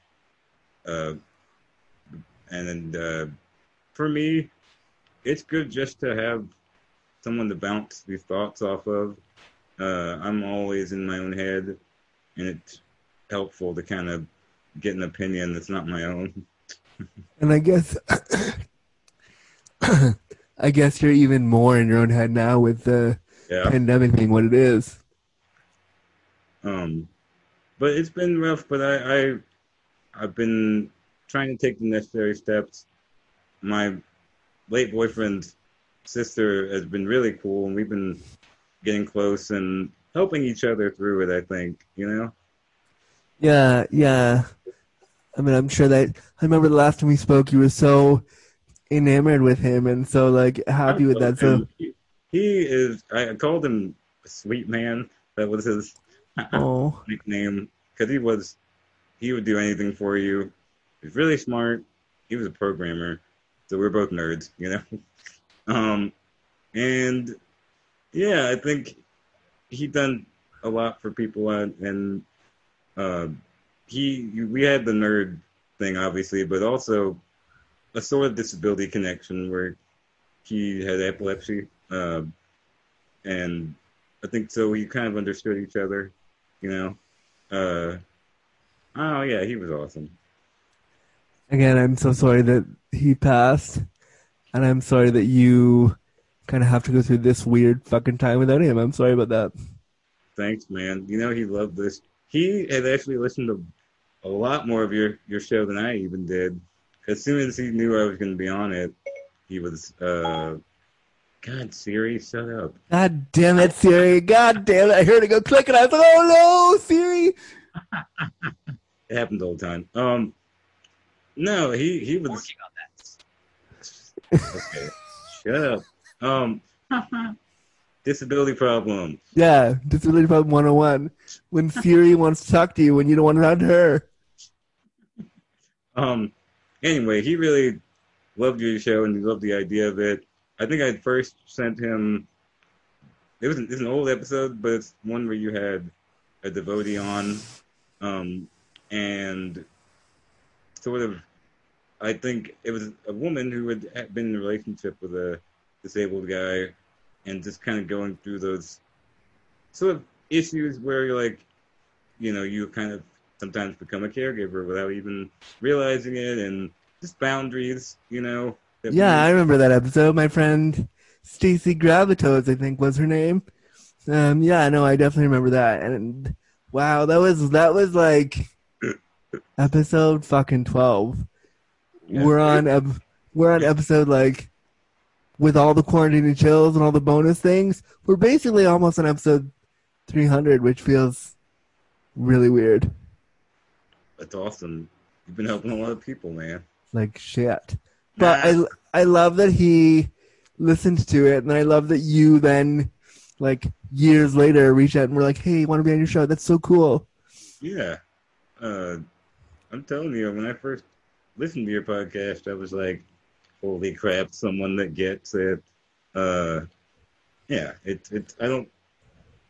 Uh, and uh, for me, it's good just to have someone to bounce these thoughts off of. Uh, I'm always in my own head, and it's helpful to kind of get an opinion that's not my own. And I guess, I guess you're even more in your own head now with the Yeah. pandemic being what it is. Um, but it's been rough. But I, I, I've been trying to take the necessary steps. My late boyfriend's sister has been really cool, and we've been getting close and helping each other through it. I think you know. Yeah, yeah. I mean, I'm sure that I remember the last time we spoke, you were so enamored with him and so like happy with that. So, He, he is. I called him Sweet Man. That was his nickname because he was. He would do anything for you. He's really smart. He was a programmer, so we're both nerds, you know. Um, and yeah, I think he done a lot for people, and, and uh, he we had the nerd thing obviously, but also a sort of disability connection where he had epilepsy, uh, and I think so. We kind of understood each other, you know. Uh, oh yeah, he was awesome. Again, I'm so sorry that he passed, and I'm sorry that you kind of have to go through this weird fucking time without him. I'm sorry about that. Thanks, man. You know he loved this. He had actually listened to a lot more of your your show than I even did. As soon as he knew I was going to be on it, he was. uh God, Siri, shut up. God damn it, Siri! God damn it! I heard it go click, and I was like, "Oh no, Siri!" It happens all the time. Um, no, he he was. working on that. Okay, shut up. Um, disability problem. Yeah, disability problem 101. When Siri wants to talk to you, when you don't want to talk to her. Um, anyway, he really loved your show and he loved the idea of it. I think I first sent him. It was an, it's an old episode, but it's one where you had a devotee on, um, and sort of. I think it was a woman who had been in a relationship with a disabled guy, and just kind of going through those sort of issues where you're like, you know, you kind of sometimes become a caregiver without even realizing it, and just boundaries, you know. Yeah, I remember that episode. My friend Stacy Gravitos, I think was her name. Um, yeah, no, I definitely remember that. And wow, that was that was like episode fucking twelve. Yeah. We're on ep- we're on episode like with all the quarantine and chills and all the bonus things. We're basically almost on episode three hundred, which feels really weird. That's awesome. You've been helping a lot of people, man. like shit. But I I love that he listened to it, and I love that you then, like years later, reached out and were like, "Hey, want to be on your show? That's so cool." Yeah. Uh, I'm telling you, when I first listened to your podcast, I was like, holy crap, someone that gets it. Uh, yeah, it, it, I don't,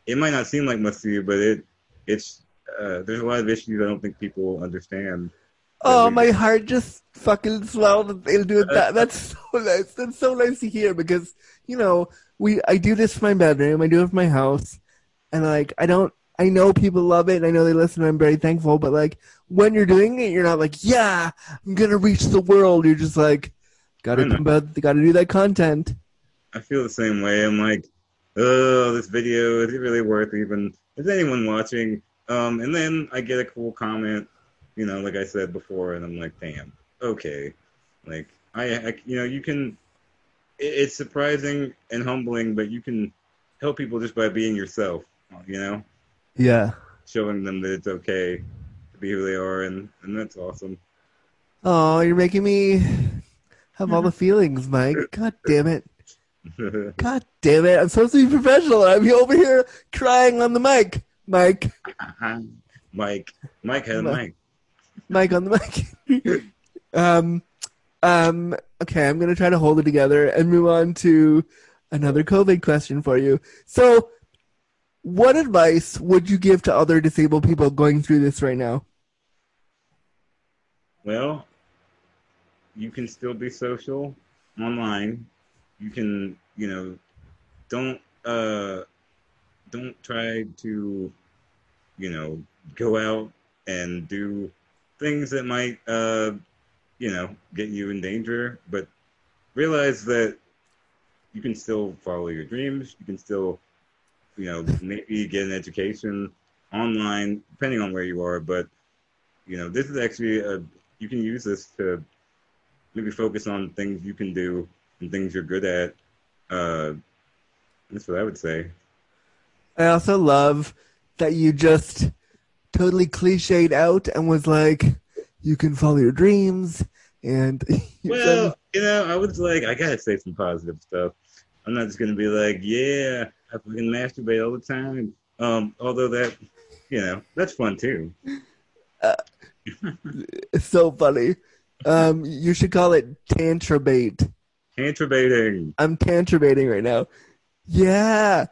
it might not seem like much to you, but it, it's uh, there's a lot of issues I don't think people understand. Oh, my heart just fucking swelled into that. That's so nice. That's so nice to hear because you know we. I do this for my bedroom. I do it for my house, and like I don't. I know people love it. and I know they listen. and I'm very thankful. But like when you're doing it, you're not like, yeah, I'm gonna reach the world. You're just like, gotta I come out. Gotta do that content. I feel the same way. I'm like, oh, this video is it really worth even? Is anyone watching? Um, and then I get a cool comment, you know, like I said before, and I'm like, damn, okay, like I, I you know, you can. it- It's surprising and humbling, but you can help people just by being yourself. You know, Yeah. showing them that it's okay to be who they are, and and that's awesome. Oh, you're making me have all the feelings, Mike. God damn it. God damn it. I'm supposed to be professional. and I'm over here crying on the mic. Mike. Mike, Mike had a mic. Mike on the mic. um, um, okay, I'm going to try to hold it together and move on to another COVID question for you. So, what advice would you give to other disabled people going through this right now? Well, you can still be social online. You can, you know, don't uh don't try to, you know, go out and do things that might uh you know, get you in danger, but realize that you can still follow your dreams. You can still, you know, maybe get an education online, depending on where you are. But, you know, this is actually a you can use this to maybe focus on things you can do and things you're good at. Uh, that's what I would say. I also love that you just totally cliched out and was like, you can follow your dreams. And you Well, said- you know, I was like, I gotta say some positive stuff. I'm not just gonna be like, yeah, I fucking masturbate all the time. Um, although that, you know, that's fun too. it's so funny. Um, you should call it tantra bait. Tantrabating. I'm tantrabating right now. Yeah.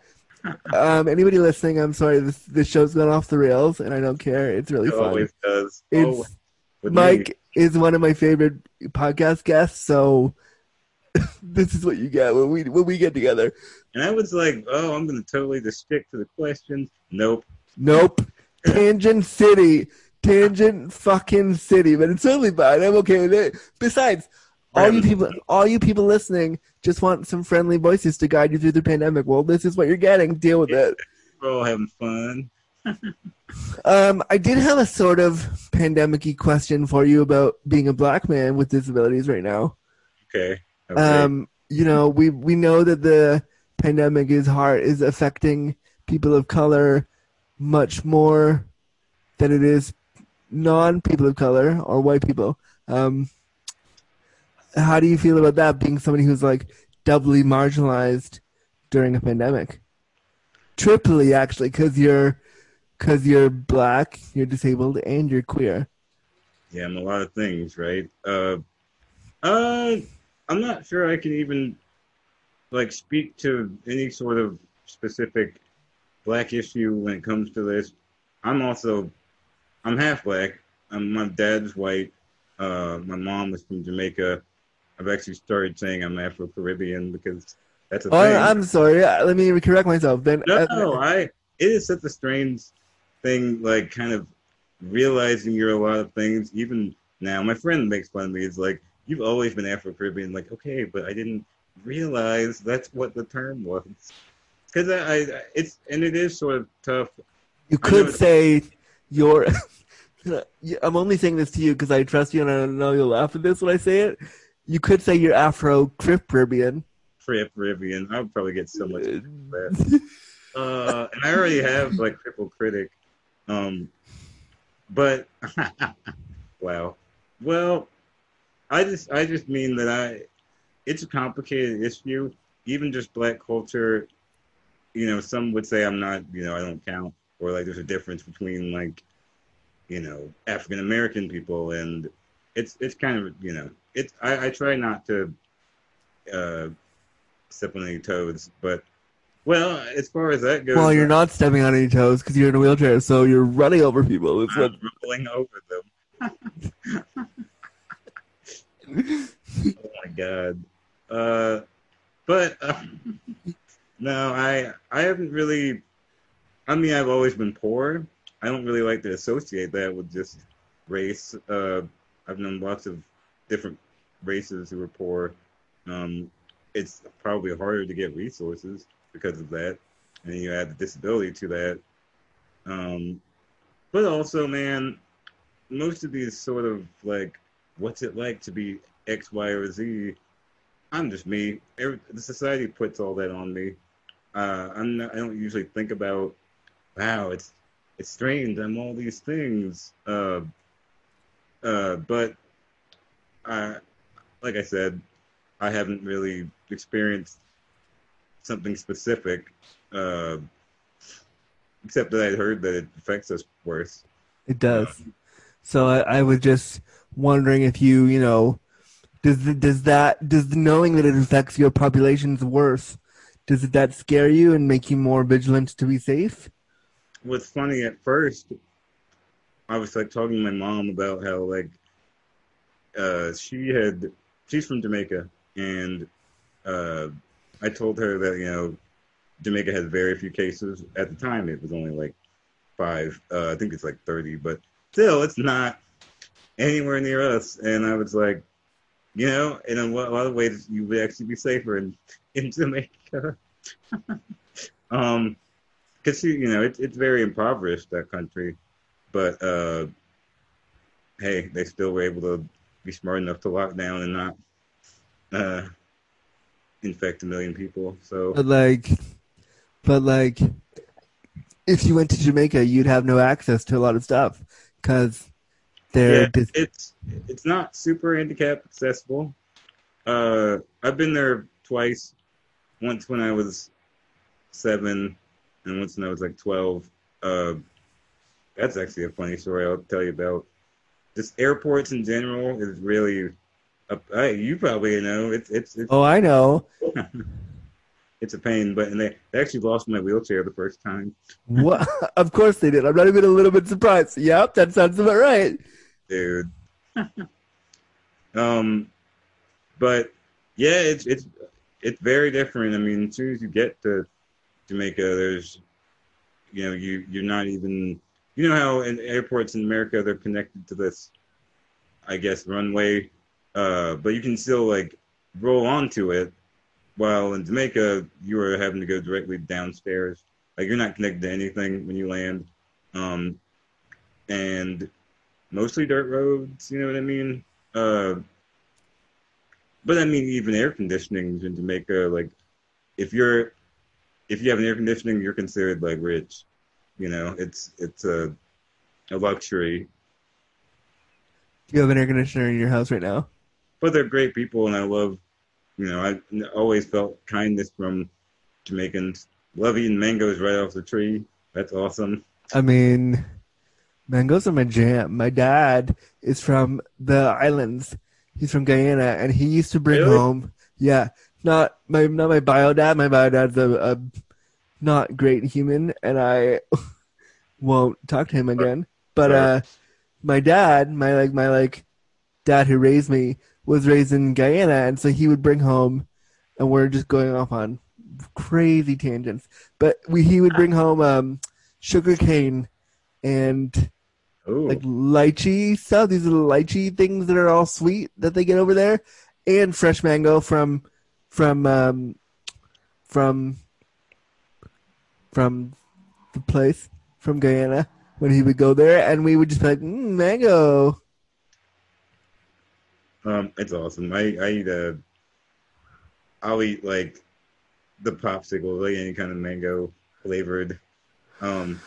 Um, anybody listening, I'm sorry. This this show's gone off the rails, and I don't care. It's really It fun. always does. It's with me. Mike is one of my favorite podcast guests, so this is what you get when we when we get together. And I was like, oh, I'm gonna totally just stick to the questions. Nope. Nope. Tangent City. Tangent fucking city. But it's totally fine. I'm okay with it. Besides, all you people all you people listening just want some friendly voices to guide you through the pandemic. Well, this is what you're getting. Deal with it. We're all having fun. Um, I did have a sort of pandemic question for you about being a black man with disabilities right now. Okay. Okay. Um, you know, we we know that the pandemic is hard is affecting people of color much more than it is non people of color or white people. Um, how do you feel about that being somebody who's like doubly marginalized during a pandemic? Triply, actually, because you're because you're black, you're disabled, and you're queer. Yeah, I'm a lot of things, right? Uh, uh, I'm not sure I can even like speak to any sort of specific black issue when it comes to this. I'm also, I'm half black. I'm, my dad's white. Uh, my mom was from Jamaica. I've actually started saying I'm Afro Caribbean because that's a Oh, thing. I'm sorry. Let me correct myself. Then No, uh, I. It is such a strange thing, like kind of realizing you're a lot of things. Even now, my friend makes fun of me. It's like you've always been Afro Caribbean. Like, okay, but I didn't realize that's what the term was. Because I, I, it's and it is sort of tough. You could say you're. I'm only saying this to you because I trust you and I know you'll laugh at this when I say it. You could say you're Afro Caribbean. Caribbean. I would probably get so much that. Uh, and I already have like triple critic. Um, but wow. Well, I just I just mean that I it's a complicated issue. Even just black culture, you know, some would say I'm not, you know, I don't count, or like there's a difference between like, you know, African American people, and it's it's kind of you know, it's I, I try not to uh, step on any toes, but Well, as far as that goes, Well, you're not stepping on any toes because you're in a wheelchair, so you're running over people. It's what, I'm rolling over them. oh my god. Uh, but uh, no, I I haven't really. I mean, I've always been poor. I don't really like to associate that with just race. Uh, I've known lots of different races who were poor. Um, it's probably harder to get resources because of that, and you add the disability to that. Um, but also, man, most of these sort of like, what's it like to be X, Y, or Z? I'm just me. Every, the society puts all that on me. Uh, I'm not, I don't usually think about, wow, it's it's strange. I'm all these things. Uh, uh, but I, like I said, I haven't really experienced something specific, uh, except that I heard that it affects us worse. it does. So I, I was just wondering if you, you know, does does that does knowing that it affects your populations worse? Does that scare you and make you more vigilant to be safe? what's funny at first, I was like talking to my mom about how like uh, she had she's from Jamaica and uh, I told her that you know Jamaica has very few cases at the time. It was only like five. Uh, I think it's like thirty, but still, it's not anywhere near us. And I was like, you know, in a lot lot of ways, you would actually be safer in in Jamaica. um, because you know it's it's very impoverished that country, but uh, hey, they still were able to be smart enough to lock down and not uh, infect a million people. So But like, but like, if you went to Jamaica, you'd have no access to a lot of stuff because they're yeah, it's it's not super handicap accessible. Uh, I've been there twice. Once when I was seven, and once when I was like twelve. Uh, that's actually a funny story I'll tell you about. Just airports in general is really. A, I, you probably know it's it's it's, oh, I know. it's a pain, but and they, they actually lost my wheelchair the first time, What? of course they did. I'm not even a little bit surprised. Yep, that sounds about right. Dude. um, but yeah, it's it's it's very different. I mean, as soon as you get to Jamaica, there's you know you you're not even you know how in airports in America they're connected to this, I guess runway, uh, but you can still like roll onto it. While in Jamaica, you are having to go directly downstairs. Like you're not connected to anything when you land. Um, and mostly dirt roads, you know what I mean? Uh, but I mean, even air conditioning in Jamaica, like if you're if you have an air conditioning, you're considered like rich. You know, it's it's a a luxury. Do you have an air conditioner in your house right now? But they're great people, and I love, you know, I always felt kindness from Jamaicans. Love eating mangoes right off the tree. That's awesome. I mean, mangoes are my jam. My dad is from the islands. He's from Guyana, and he used to bring Really? home. Yeah, not my not my bio dad. My bio dad's a, a not great human, and I won't talk to him again. But uh, my dad, my like my like dad who raised me, was raised in Guyana, and so he would bring home, and we're just going off on crazy tangents. But we he would bring home um, sugar cane and Oh, like lychee stuff. These little lychee things that are all sweet that they get over there, and fresh mango from from um, from from the place from Guyana when he would go there, and we would just be like, mm, mango. Um, it's awesome. I I eat a. I'll eat like the popsicle, like any kind of mango flavored. Um,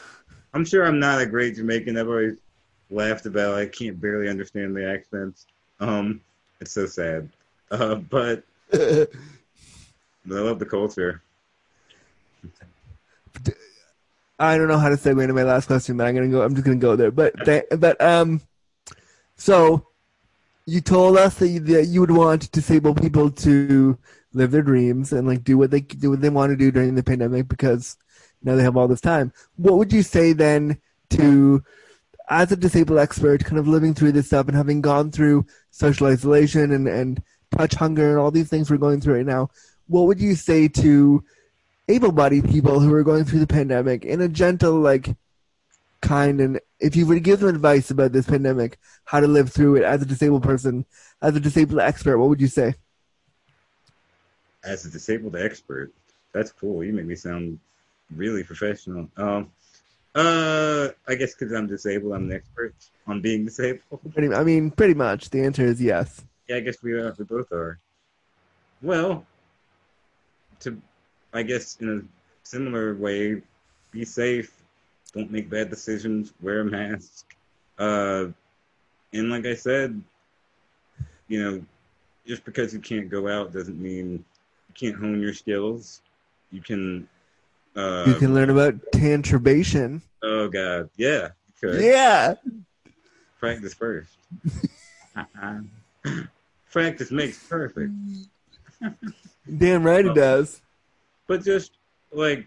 I'm sure I'm not a great Jamaican. I've always laughed about. I can't barely understand the accents. Um, it's so sad. Uh, but I love the culture. I don't know how to segue into my last question, but I'm gonna go. I'm just gonna go there. But th- but um, so you told us that you, that you would want disabled people to live their dreams and like do what they do what they want to do during the pandemic because now they have all this time. What would you say then to as a disabled expert, kind of living through this stuff and having gone through social isolation and, and touch hunger and all these things we're going through right now, what would you say to able-bodied people who are going through the pandemic in a gentle, like, kind and if you were to give them advice about this pandemic, how to live through it as a disabled person, as a disabled expert, what would you say? As a disabled expert, that's cool. You make me sound really professional. Um, uh, I guess because I'm disabled, I'm an expert on being disabled. Pretty, I mean, pretty much. The answer is yes. Yeah, I guess we, are, we both are. Well, to, I guess in a similar way, be safe. Don't make bad decisions. Wear a mask. Uh, and like I said, you know, just because you can't go out doesn't mean you can't hone your skills. You can uh, you can learn about tantrbation. Oh God, yeah. Yeah. Practice first. Practice makes perfect. Damn right it does. But just like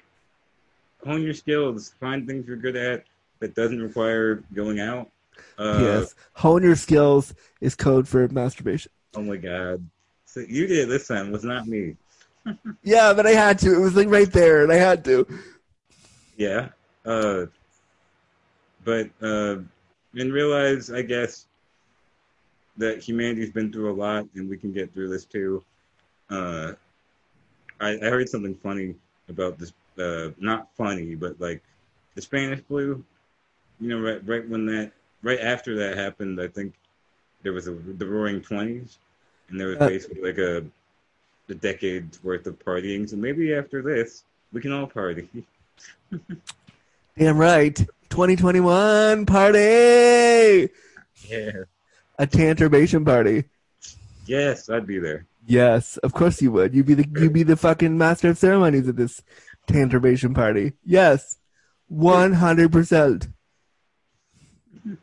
hone your skills, find things you're good at that doesn't require going out. Uh, yes, hone your skills is code for masturbation. Oh my God, so you did it this time. It was not me yeah, but I had to. It was like right there, and I had to. Yeah. Uh, but uh, and realize, I guess, that humanity's been through a lot, and we can get through this too. Uh, I, I heard something funny about this. Uh, not funny, but like the Spanish flu. You know, right, right when that, right after that happened, I think there was a, the Roaring Twenties, and there was uh, basically like a the decade's worth of partying. So maybe after this, we can all party. Damn right. 2021 party. Yeah. A tantrbation party. Yes, I'd be there. Yes, of course you would. You'd be the you'd be the fucking master of ceremonies at this tantrbation party. Yes. 100%.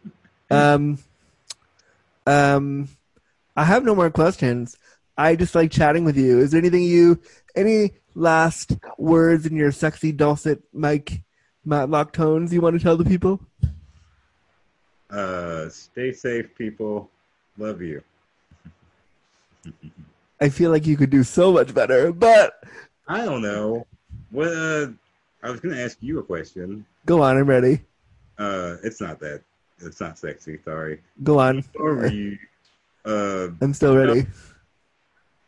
um um I have no more questions. I just like chatting with you. Is there anything you, any last words in your sexy dulcet Mike Matlock tones you want to tell the people? Uh, stay safe, people. Love you. I feel like you could do so much better, but I don't know. What? Uh, I was gonna ask you a question. Go on, I'm ready. Uh, it's not that. It's not sexy. Sorry. Go on. Sorry. Uh, I'm still ready.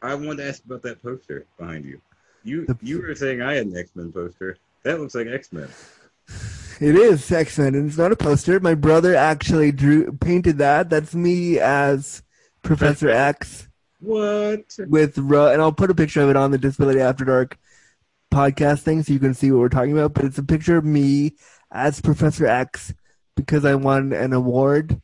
I wanted to ask about that poster behind you. You the, you were saying I had an X Men poster. That looks like X Men. It is X Men, and it's not a poster. My brother actually drew painted that. That's me as Professor X. What? With Ro- and I'll put a picture of it on the Disability After Dark podcast thing so you can see what we're talking about. But it's a picture of me as Professor X because I won an award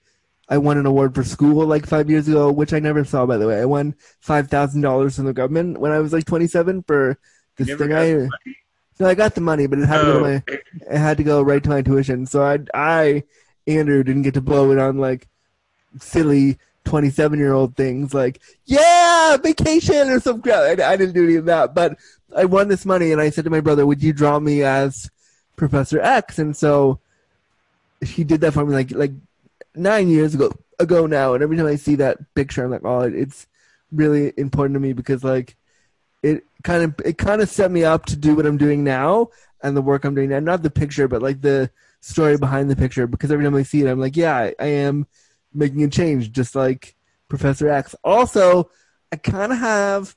I won an award for school like five years ago, which I never saw, by the way. I won five thousand dollars from the government when I was like twenty seven for this thing. I no, I got the money, but it had oh. to go to my oh. it had to go right to my tuition. So I, I, Andrew, didn't get to blow it on like silly twenty seven year old things like yeah, vacation or some crap. I, I didn't do any of that, but I won this money, and I said to my brother, "Would you draw me as Professor X?" And so he did that for me, like like nine years ago ago now, and every time I see that picture, I'm like, oh, it's really important to me because like it kind of it kind of set me up to do what I'm doing now and the work I'm doing now. Not the picture, but like the story behind the picture. Because every time I see it, I'm like, yeah, I, I am making a change, just like Professor X. Also, I kind of have.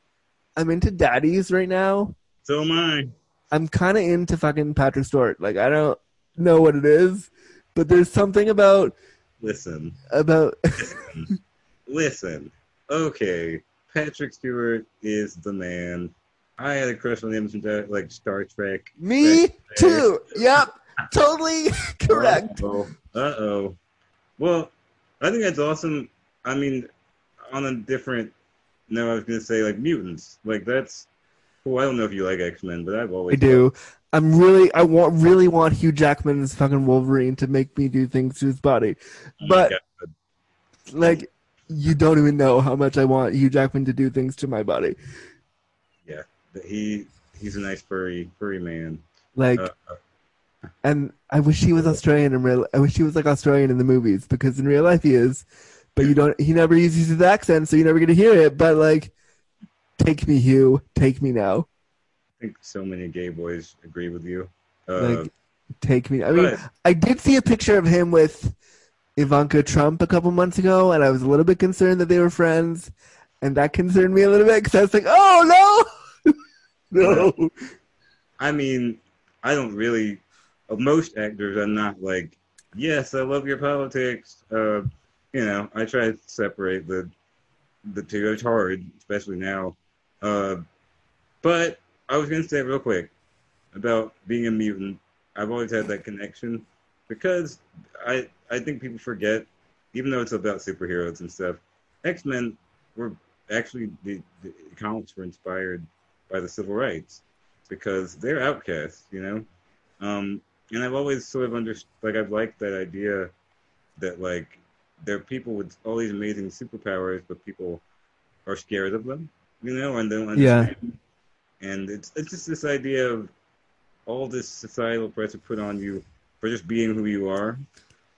I'm into daddies right now. So am I. I'm kind of into fucking Patrick Stewart. Like I don't know what it is, but there's something about Listen. About. listen. listen. Okay. Patrick Stewart is the man. I had a crush on him since like Star Trek. Me too. Yep. totally correct. Uh oh. Well, I think that's awesome. I mean, on a different no, I was gonna say like mutants. Like that's cool. I don't know if you like X Men, but I've always I do. I'm really I want really want Hugh Jackman's fucking Wolverine to make me do things to his body. But like you don't even know how much I want Hugh Jackman to do things to my body. Yeah. he he's a nice furry furry man. Like, Uh, and I wish he was Australian in real. I wish he was like Australian in the movies because in real life he is, but you don't. He never uses his accent, so you never get to hear it. But like, take me, Hugh. Take me now. I think so many gay boys agree with you. Uh, Like, take me. I mean, but- I did see a picture of him with Ivanka Trump a couple months ago, and I was a little bit concerned that they were friends, and that concerned me a little bit because I was like, "Oh no, no." I mean, I don't really. uh, Most actors are not like, yes, I love your politics. Uh, you know, I try to separate the the two. It's hard, especially now. Uh, but I was gonna say real quick about being a mutant. I've always had that connection because I I think people forget, even though it's about superheroes and stuff. X Men were actually the, the comics were inspired by the civil rights because they're outcasts, you know. Um, and I've always sort of understood, like I've liked that idea that like there are people with all these amazing superpowers, but people are scared of them, you know, and don't Yeah. And it's it's just this idea of all this societal pressure put on you for just being who you are.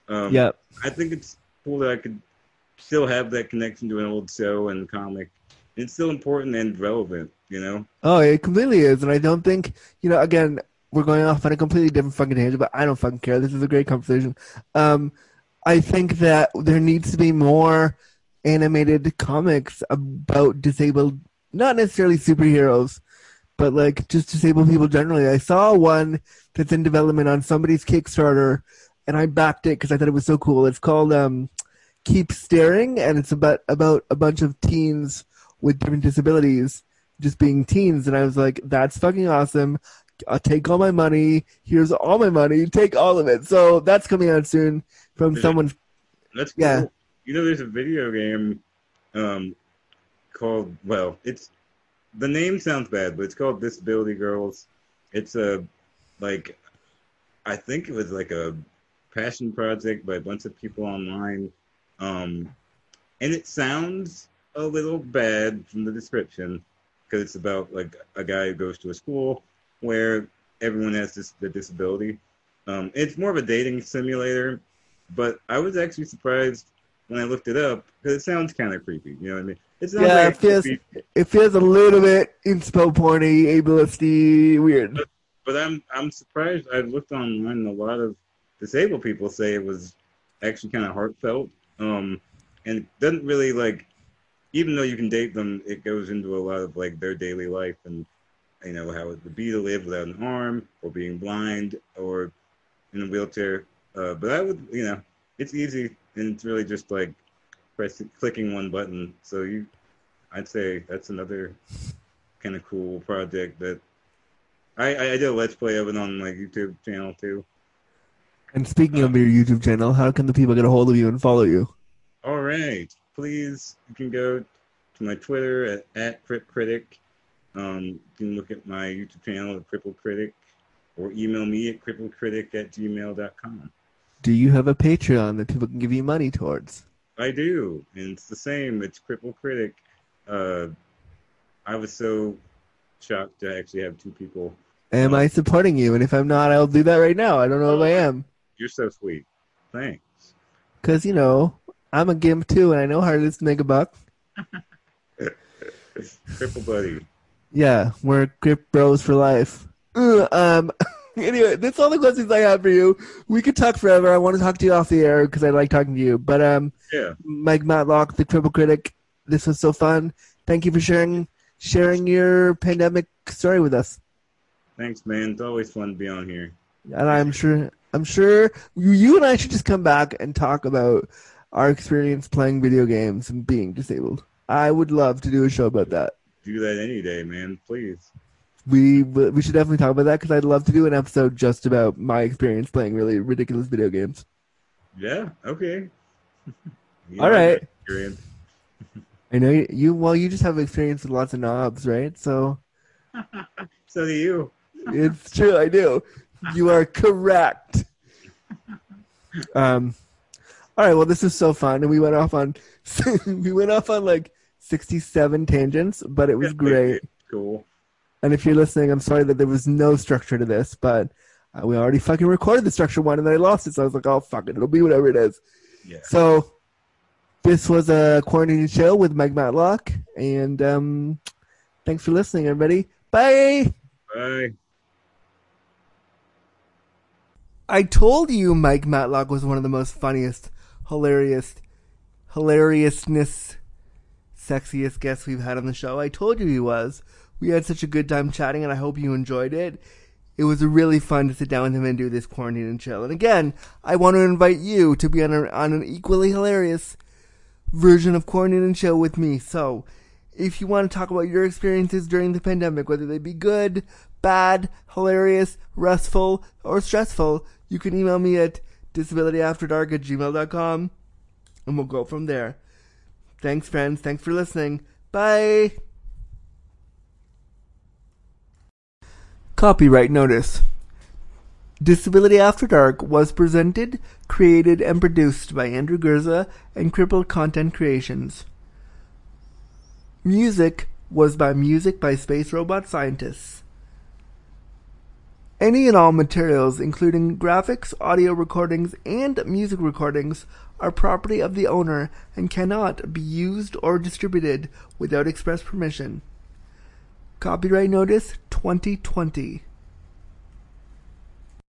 Um, Yep. I think it's cool that I could still have that connection to an old show and comic. It's still important and relevant, you know. Oh, it completely is, and I don't think you know. Again, we're going off on a completely different fucking tangent, but I don't fucking care. This is a great conversation. Um, I think that there needs to be more animated comics about disabled, not necessarily superheroes, but like just disabled people generally. I saw one that's in development on somebody's Kickstarter, and I backed it because I thought it was so cool. It's called um, Keep Staring, and it's about about a bunch of teens with different disabilities just being teens, and I was like, "That's fucking awesome." I'll take all my money. Here's all my money. Take all of it. So that's coming out soon from someone. That's cool. Yeah. You know, there's a video game um, called, well, it's, the name sounds bad, but it's called Disability Girls. It's a, like, I think it was like a passion project by a bunch of people online. Um, and it sounds a little bad from the description because it's about like a guy who goes to a school where everyone has this the disability. Um, it's more of a dating simulator, but I was actually surprised when I looked it up because it sounds kind of creepy. You know what I mean? It sounds Yeah, like it feels it feels a little bit inspo porny, ableisty, weird. but I'm I'm surprised. I looked online and a lot of disabled people say it was actually kind of heartfelt. Um, and it doesn't really like, even though you can date them, it goes into a lot of like their daily life and you know how it would be to live without an arm or being blind or in a wheelchair. Uh, but I would, you know, it's easy and it's really just like pressing, clicking one button. So you, I'd say that's another kind of cool project that I, I I did a let's play of it on my YouTube channel too. And speaking of your YouTube channel, how can the people get a hold of you and follow you? All right, please you can go to my Twitter at, at Crip Critic. Um, you can look at my YouTube channel at Cripple Critic or email me at cripplecritic at gmail.com. Do you have a Patreon that people can give you money towards? I do, and it's the same. It's Cripple Critic. Uh, I was so shocked to actually have two people. Am I supporting you? And if I'm not, I'll do that right now. I don't know if I am. You're so sweet. Thanks. Because, you know, I'm a gimp too, and I know how it is to make a buck. Cripple Buddy. Yeah, we're grip bros for life. Ugh, um. Anyway, that's all the questions I have for you. We could talk forever. I want to talk to you off the air because I like talking to you. But um, Yeah. Mike Matlock, the Cripple Critic, this was so fun. Thank you for sharing sharing your pandemic story with us. Thanks, man. It's always fun to be on here. And I'm sure I'm sure you, you and I should just come back and talk about our experience playing video games and being disabled. I would love to do a show about that. Do that any day, man. Please. We we should definitely talk about that because I'd love to do an episode just about my experience playing really ridiculous video games. Yeah. Okay. You All right. I know you, you well you just have experience with lots of knobs, right? So So do you. it's true, I do. You are correct. Um all right, well this is so fun and we went off on we went off on like 67 tangents, but it was great. Cool. And if you're listening, I'm sorry that there was no structure to this, but uh, we already fucking recorded the structure one and then I lost it. So I was like, oh, fuck it. It'll be whatever it is. Yeah. So this was a quarantine show with Mike Matlock. And um, thanks for listening, everybody. Bye. Bye. I told you Mike Matlock was one of the most funniest, hilarious, hilariousness, sexiest guests we've had on the show. I told you he was. We had such a good time chatting, and I hope you enjoyed it. It was really fun to sit down with him and do this quarantine and chill. And again, I want to invite you to be on, a, on an equally hilarious version of quarantine and chill with me. So, if you want to talk about your experiences during the pandemic, whether they be good, bad, hilarious, restful, or stressful, you can email me at disabilityafterdark at gmail.com and we'll go from there. Thanks, friends. Thanks for listening. Bye. Copyright notice. Disability After Dark was presented, created, and produced by Andrew Gurza and Crippled Content Creations. Music was by Music by Space Robot Scientists. Any and all materials, including graphics, audio recordings, and music recordings, are property of the owner and cannot be used or distributed without express permission. Copyright Notice 2020.